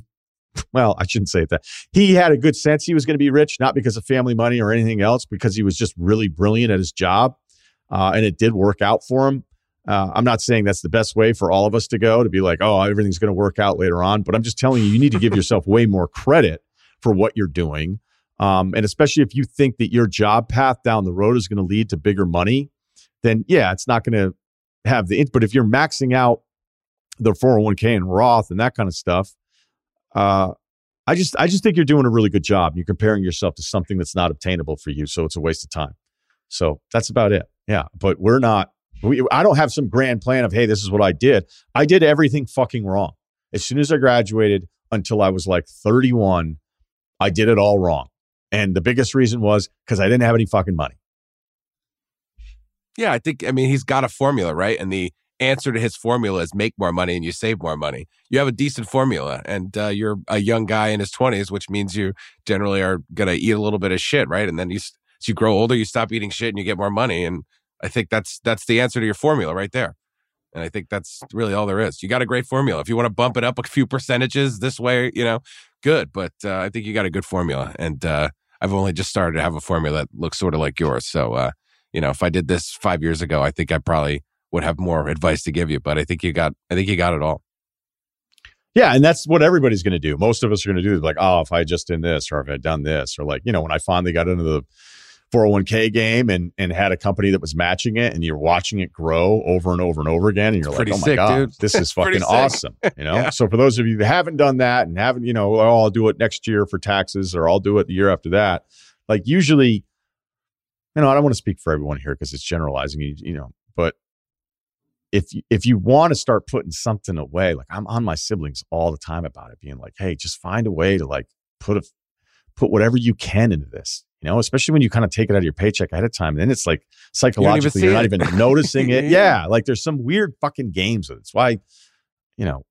well, I shouldn't say that. He had a good sense he was going to be rich, not because of family money or anything else, because he was just really brilliant at his job. Uh, and it did work out for him. Uh, I'm not saying that's the best way for all of us to go to be like, oh, everything's going to work out later on. But I'm just telling you, you need to give yourself way more credit for what you're doing um, and especially if you think that your job path down the road is going to lead to bigger money, then yeah, it's not going to have the. But if you're maxing out the 401k and Roth and that kind of stuff, uh, I just I just think you're doing a really good job. You're comparing yourself to something that's not obtainable for you, so it's a waste of time. So that's about it. Yeah, but we're not. We, I don't have some grand plan of hey, this is what I did. I did everything fucking wrong. As soon as I graduated until I was like 31, I did it all wrong. And the biggest reason was because I didn't have any fucking money. Yeah, I think, I mean, he's got a formula, right? And the answer to his formula is make more money and you save more money. You have a decent formula, and uh, you're a young guy in his twenties, which means you generally are gonna eat a little bit of shit, right? And then you, as you grow older, you stop eating shit and you get more money. And I think that's that's the answer to your formula right there. And I think that's really all there is. You got a great formula. If you want to bump it up a few percentages this way, you know, good. But uh, I think you got a good formula. And uh, I've only just started to have a formula that looks sort of like yours. So, uh, you know, if I did this five years ago, I think I probably would have more advice to give you. But I think you got, I think you got it all. Yeah, and that's what everybody's going to do. Most of us are going to do like, oh, if I just did this, or if I done this, or like, you know, when I finally got into the 401k game and and had a company that was matching it and you're watching it grow over and over and over again and you're like oh my sick, god dude. this is [laughs] fucking awesome you know [laughs] Yeah. so for those of you that haven't done that and haven't you know oh, I'll do it next year for taxes or I'll do it the year after that like usually you know I don't want to speak for everyone here because it's generalizing you, you know but if you, if you want to start putting something away like I'm on my siblings all the time about it being like hey just find a way to like put a put whatever you can into this you know, especially when you kind of take it out of your paycheck ahead of time. And then it's like psychologically, see you're not even noticing it. Yeah. [laughs] Yeah. Like there's some weird fucking games with it. It's why, you know,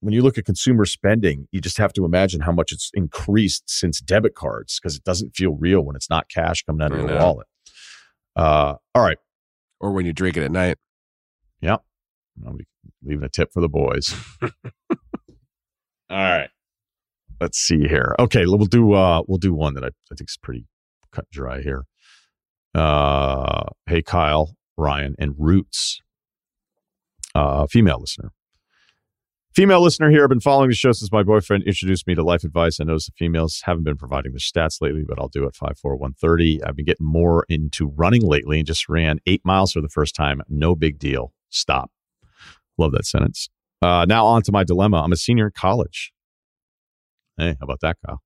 when you look at consumer spending, you just have to imagine how much it's increased since debit cards because it doesn't feel real when it's not cash coming out of your wallet. Uh, all right. Or when you drink it at night. Yep. I'll be leaving a tip for the boys. All right. Let's see here. Okay, we'll do uh we'll do one that I, I think is pretty cut and dry here. Uh hey Kyle, Ryen, and Roots. Uh female listener. Female listener here. I've been following the show since my boyfriend introduced me to life advice. I noticed the females haven't been providing the stats lately, but I'll do it 54130. I've been getting more into running lately and just ran eight miles for the first time. No big deal. Stop. Love that sentence. Uh, now on to my dilemma. I'm a senior in college. Hey, how about that, Kyle?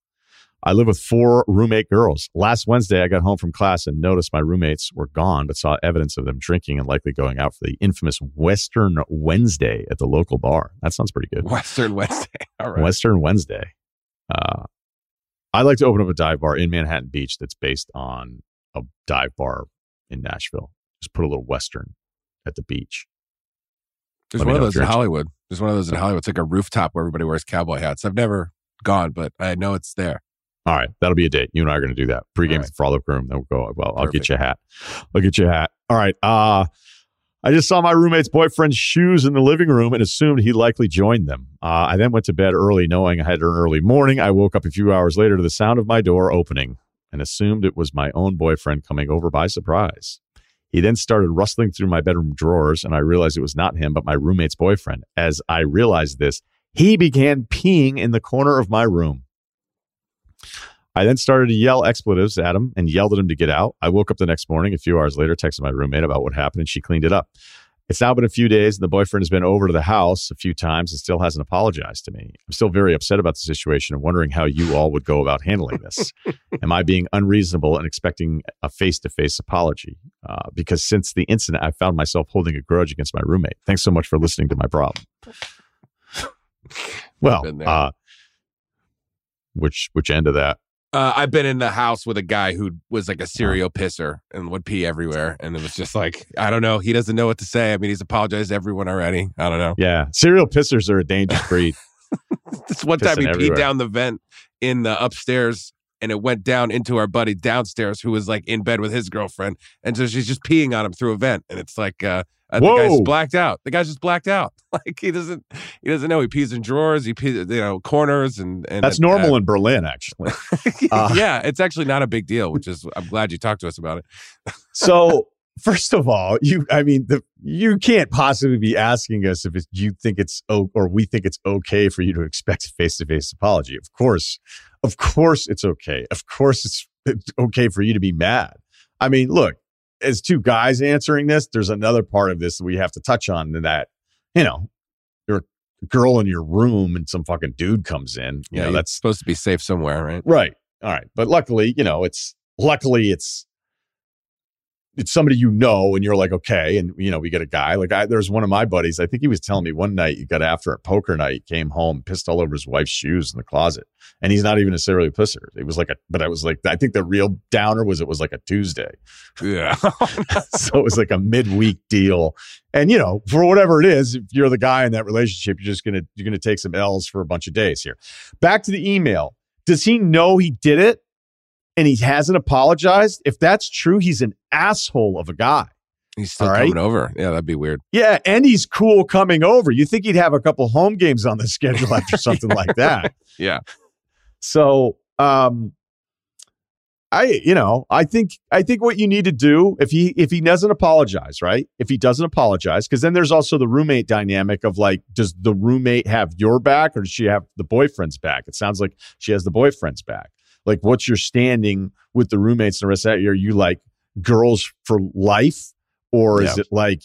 I live with four roommate girls. Last Wednesday, I got home from class and noticed my roommates were gone, but saw evidence of them drinking and likely going out for the infamous Western Wednesday at the local bar. That sounds pretty good. Western Wednesday. [laughs] All right. Western Wednesday. Uh, I like to open up a dive bar in Manhattan Beach that's based on a dive bar in Nashville. Just put a little Western at the beach. There's Let one of those in Hollywood. There's one of those in Hollywood. It's like a rooftop where everybody wears cowboy hats. I've never gone, but I know it's there. All right, that'll be a date. You and I are going to do that. Pre-game the Frolic Room. Then we'll go. Well, I'll get Perfect. you a hat. I'll get you a hat. All right. Uh I just saw my roommate's boyfriend's shoes in the living room and assumed he likely joined them. Uh, I then went to bed early, knowing I had an early morning. I woke up a few hours later to the sound of my door opening and assumed it was my own boyfriend coming over by surprise. He then started rustling through my bedroom drawers, and I realized it was not him, but my roommate's boyfriend. As I realized this, he began peeing in the corner of my room. I then started to yell expletives at him and yelled at him to get out. I woke up the next morning, a few hours later, texted my roommate about what happened, and she cleaned it up. It's now been a few days, and the boyfriend has been over to the house a few times and still hasn't apologized to me. I'm still very upset about the situation and wondering how you all would go about handling this. [laughs] Am I being unreasonable and expecting a face to face apology? Uh, because since the incident, I found myself holding a grudge against my roommate. Thanks so much for listening to my problem. [laughs] Well, uh, which which end of that? Uh, I've been in the house with a guy who was like a serial pisser and would pee everywhere. And it was just like, [laughs] I don't know. He doesn't know what to say. I mean, he's apologized to everyone already. I don't know. Yeah, serial pissers are a dangerous breed. [laughs] This one time he everywhere. peed down the vent in the upstairs and it went down into our buddy downstairs who was like in bed with his girlfriend. And so she's just peeing on him through a vent. And it's like, uh, uh, the guy's blacked out. The guy's just blacked out. [laughs] Like he doesn't, he doesn't know. He pees in drawers. He pees, you know, corners and, and That's uh, normal in Berlin, actually. [laughs] Uh, yeah, it's actually not a big deal, which is I'm glad you talked to us about it. [laughs] So, first of all, you, I mean, the, you can't possibly be asking us if it's, you think it's, or we think it's okay for you to expect a face to face apology. Of course, of course it's okay. Of course it's, it's okay for you to be mad. I mean, look, as two guys answering this, there's another part of this that we have to touch on in that, you know, you're a girl in your room and some fucking dude comes in. You know, that's supposed to be safe somewhere, right? Right. All right. But luckily, you know, it's luckily it's it's somebody you know and you're like okay and you know we get a guy. Like I, there's one of my buddies i think he was telling me one night he got after a poker night came home pissed all over his wife's shoes in the closet. And he's not even necessarily a pisser. It was like a but i was like i think the real downer was it was like a tuesday. Yeah. [laughs] so it was like a midweek deal. And you know for whatever it is if you're the guy in that relationship you're just gonna you're gonna take some l's for a bunch of days here. Back to the email. Does he know he did it and he hasn't apologized if that's true he's an asshole of a guy He's still All right. coming over. Yeah, that'd be weird. yeah and he's cool coming over you think he'd have a couple home games on the schedule [laughs] after something like that Yeah. So, um, I, you know, I think, I think what you need to do if he, if he doesn't apologize, right? If he doesn't apologize, because then there's also the roommate dynamic of like, does the roommate have your back or does she have the boyfriend's back? It sounds like she has the boyfriend's back. Like, what's your standing with the roommates and the rest of that? Are you like girls for life or is Yeah. it like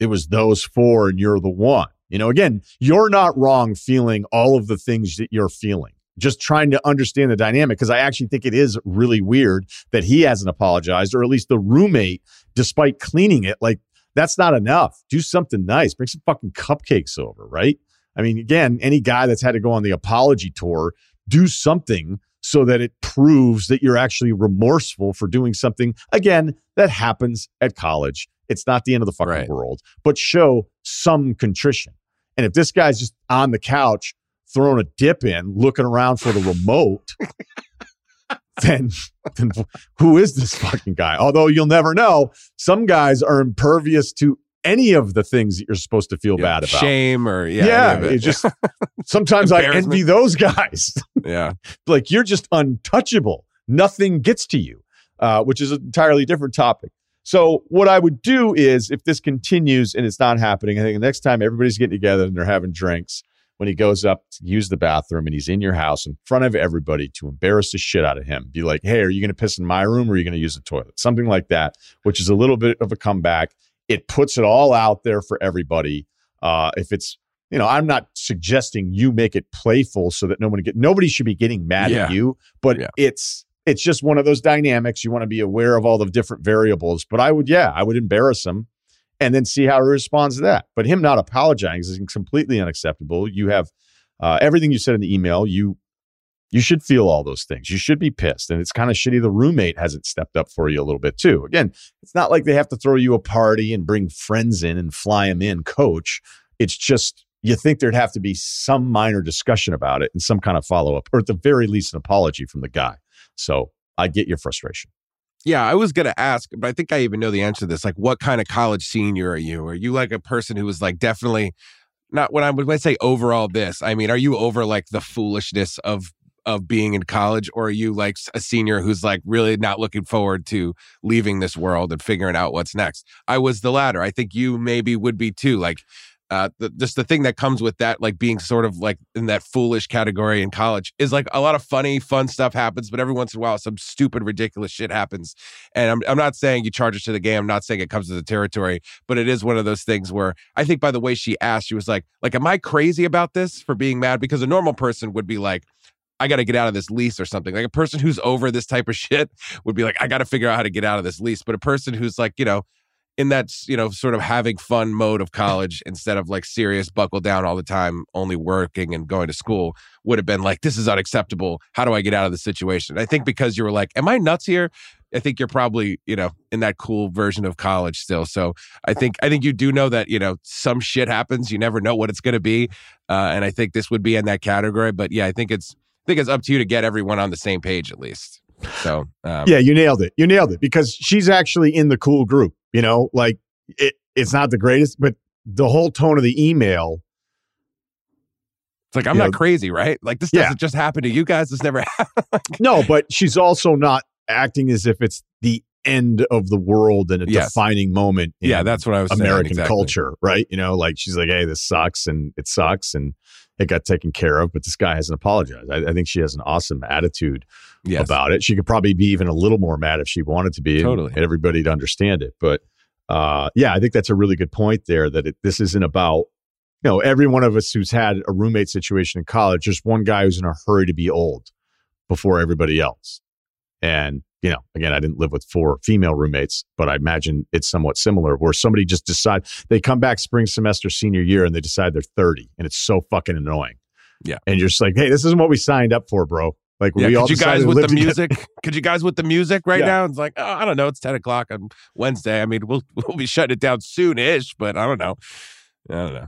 it was those four and you're the one? You know, again, you're not wrong feeling all of the things that you're feeling. Just trying to understand the dynamic because I actually think it is really weird that he hasn't apologized, or at least the roommate, despite cleaning it, like that's not enough. Do something nice. Bring some fucking cupcakes over, right? I mean, again, any guy that's had to go on the apology tour, do something so that it proves that you're actually remorseful for doing something, again, that happens at college. It's not the end of the fucking Right. world, but show some contrition. And if this guy's just on the couch throwing a dip in, looking around for the remote, [laughs] then, then who is this fucking guy? Although you'll never know, some guys are impervious to any of the things that you're supposed to feel Yeah. bad about. Shame or yeah. Yeah, it. just [laughs] sometimes I envy those guys. [laughs] yeah. like you're just untouchable. Nothing gets to you, uh, which is an entirely different topic. So what I would do is, if this continues and it's not happening, I think the next time everybody's getting together and they're having drinks, when he goes up to use the bathroom and he's in your house in front of everybody to embarrass the shit out of him, be like, "Hey, are you going to piss in my room or are you going to use the toilet?" Something like that, which is a little bit of a comeback. It puts it all out there for everybody. Uh, if it's you know, I'm not suggesting you make it playful so that nobody get nobody should be getting mad Yeah. at you, but Yeah. it's it's just one of those dynamics. You want to be aware of all the different variables. But I would, yeah, I would embarrass him and then see how he responds to that. But him not apologizing is completely unacceptable. You have uh, everything you said in the email. You you should feel all those things. You should be pissed, and it's kind of shitty the roommate hasn't stepped up for you a little bit too. Again, it's not like they have to throw you a party and bring friends in and fly them in, coach. It's just you think there'd have to be some minor discussion about it and some kind of follow up, or at the very least, an apology from the guy. So I get your frustration. Yeah, I was gonna ask, but I think I even know the answer to this. Like, what kind of college senior are you? Are you like a person who was like definitely not when I would say overall this? I mean, are you over like the foolishness of of being in college, or are you like a senior who's like really not looking forward to leaving this world and figuring out what's next? I was the latter. I think you maybe would be too. Like, uh, the, just the thing that comes with that, like being sort of like in that foolish category in college, is like a lot of funny, fun stuff happens, but every once in a while, some stupid, ridiculous shit happens. And I'm, I'm not saying you charge it to the game. I'm not saying it comes to the territory, but it is one of those things where I think by the way she asked, she was like, like, am I crazy about this for being mad? Because a normal person would be like, I got to get out of this lease or something. Like a person who's over this type of [laughs] shit would be like, I got to figure out how to get out of this lease. But a person who's like, you know, in that you know sort of having fun mode of college [laughs] instead of like serious buckle down all the time only working and going to school would have been like this is unacceptable. How do i get out of the situation? I think because you were like am i nuts here? I think you're probably you know in that cool version of college still. So i think i think you do know that you know some shit happens. You never know what it's going to be uh, and i think this would be in that category. But yeah i think it's think it's up to you to get everyone on the same page at least so um, Yeah, you nailed it. You nailed it because she's actually in the cool group. You know, like it, it's not the greatest, but the whole tone of the email. it's like i'm not know, crazy right like this doesn't just happen to you guys this never [laughs] happened No, but she's also not acting as if it's the end of the world and a Yes. defining moment. In yeah that's what i was saying, American exactly. culture, right? You know, like she's like, "Hey, this sucks," and it sucks, and it got taken care of. But this guy hasn't apologized. I, I think she has an awesome attitude yes. about it. She could probably be even a little more mad if she wanted to be, and Totally. get everybody to understand it. But uh, yeah, I think that's a really good point there. That it, this isn't about you know every one of us who's had a roommate situation in college. Just one guy who's in a hurry to be old before everybody else. And, you know, again, I didn't live with four female roommates, but I imagine it's somewhat similar where somebody just decide they come back spring semester senior year and they decide they're 30 and it's so fucking annoying. Yeah. And you're just like, hey, this isn't what we signed up for, bro. Like Yeah, we all you guys with the together. music? [laughs] could you guys with the music right Yeah. now? It's like, oh, I don't know. It's 10 o'clock on Wednesday. I mean, we'll [laughs] we'll be shutting it down soon ish, but I don't know. I don't know.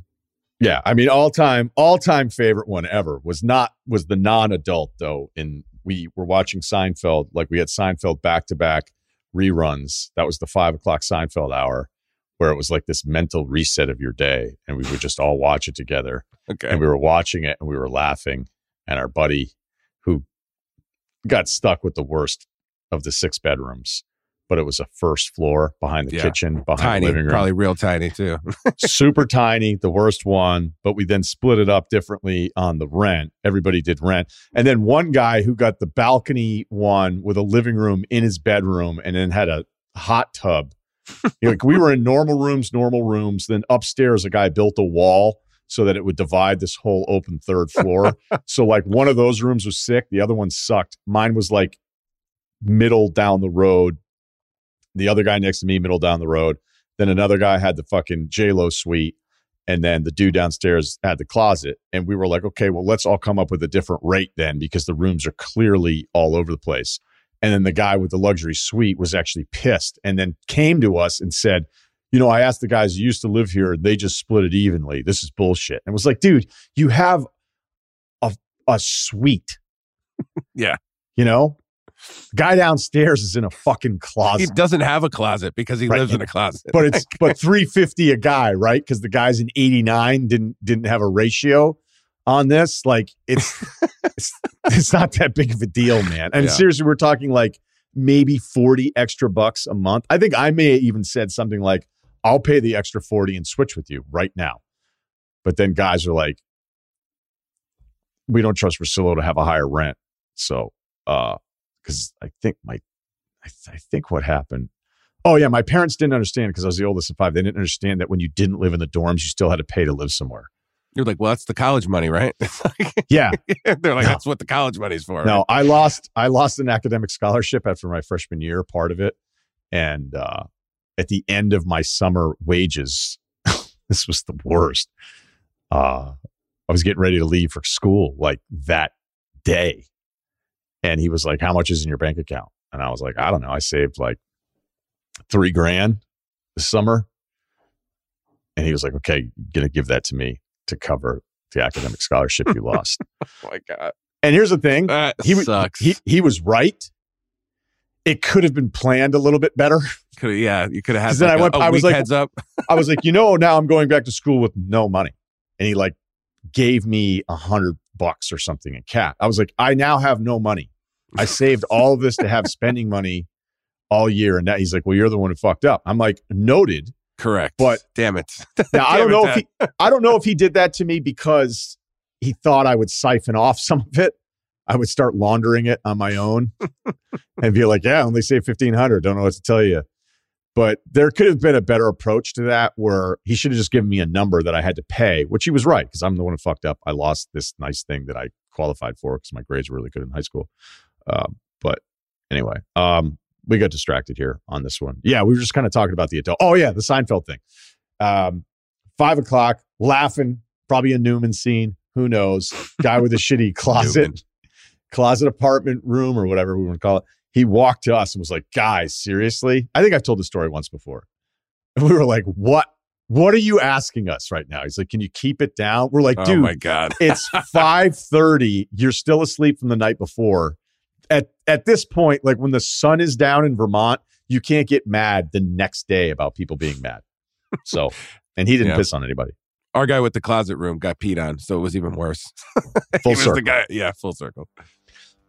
Yeah, I mean, all time, all time favorite one ever was not was the non adult though. And we were watching Seinfeld, like we had Seinfeld back to back reruns. That was the five o'clock Seinfeld hour, where it was like this mental reset of your day, and we would just all watch it together. Okay. And we were watching it, and we were laughing. And our buddy, who got stuck with the worst of the six bedrooms, but it was a first floor behind the Yeah. kitchen, behind tiny, the living room probably real tiny too. [laughs] super tiny, the worst one, but we then split it up differently on the rent. Everybody did rent. And then one guy who got the balcony one with a living room in his bedroom and then had a hot tub. [laughs] Like we were in normal rooms, normal rooms. Then upstairs, a guy built a wall so that it would divide this whole open third floor. [laughs] so, like, one of those rooms was sick, the other one sucked. Mine was like middle down the road. The other guy next to me, middle down the road. Then another guy had the fucking J Lo suite, and then the dude downstairs had the closet. And we were like, okay, well, let's all come up with a different rate then, because the rooms are clearly all over the place. And then the guy with the luxury suite was actually pissed, and then came to us and said, you know, I asked the guys who used to live here, and they just split it evenly. This is bullshit. And it was like, dude, you have a a suite. Yeah. You know? Guy downstairs is in a fucking closet. he doesn't have a closet because he Right. lives in a closet. but it's [laughs] but 350 a guy, right? Because the guys in 89 didn't didn't have a ratio on this. Like it's [laughs] it's, it's not that big of a deal, man. And Yeah. seriously, we're talking like maybe 40 extra bucks a month. I think I may have even said something like, I'll pay the extra 40 and switch with you right now. But then guys are like, we don't trust Russillo to have a higher rent. So uh because I think my I, th- I think what happened Oh yeah, my parents didn't understand because I was the oldest of five. They didn't understand that when you didn't live in the dorms, you still had to pay to live somewhere. You're like, well, that's the college money, right? [laughs] Yeah, They're like, No. that's what the college money's for. no, I lost I lost an academic scholarship after my freshman year, part of it, and uh, at the end of my summer wages, [laughs] this was the worst. Uh, I was getting ready to leave for school like that day, and he was like, "How much is in your bank account?" And I was like, "I don't know. I saved like three grand this summer." And he was like, "Okay, you're gonna give that to me to cover the academic scholarship you [laughs] lost." Oh my god, And here's the thing: that he was sucks. he he was right. It could have been planned a little bit better. Could yeah, you could have had 'Cause then like I a- went- a I was like- heads up. [laughs] I was like, you know, now I'm going back to school with no money, and he like gave me a hundred bucks or something in cat. I was like, I now have no money. I saved [laughs] all of this to have spending money all year, and now he's like, well, you're the one who fucked up. I'm like, noted. Correct. But- damn it. [laughs] Now I don't know if he, I don't know if he did that to me because he thought I would siphon off some of it. I would start laundering it on my own [laughs] and be like, "Yeah, I only saved fifteen hundred. Don't know what to tell you." But there could have been a better approach to that, where he should have just given me a number that I had to pay, which he was right because I'm the one who fucked up. I lost this nice thing that I qualified for because my grades were really good in high school. Um, but anyway, um, we got distracted here on this one. Yeah, we were just kind of talking about the adult. Oh yeah, the Seinfeld thing. Um, five o'clock, laughing, probably a Newman scene. Who knows? Guy with a shitty [laughs] closet, closet apartment room or whatever we want to call it. He walked to us and was like, "Guys, seriously?" I think I've told the story once before. And we were like, "What? What are you asking us right now?" He's like, "Can you keep it down?" We're like, oh "Dude, my god. it's [laughs] 5:30. You're still asleep from the night before." At at this point, like when the sun is down in Vermont, you can't get mad the next day about people being mad. So, and he didn't Yeah. piss on anybody. Our guy with the closet room got peed on, so it was even worse. [laughs] Full circle. guy. Yeah, full circle.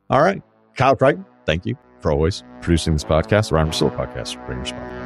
All right. Kyle Crichton, thank you for always producing this podcast, Ryen Russillo podcast. Bring your spot.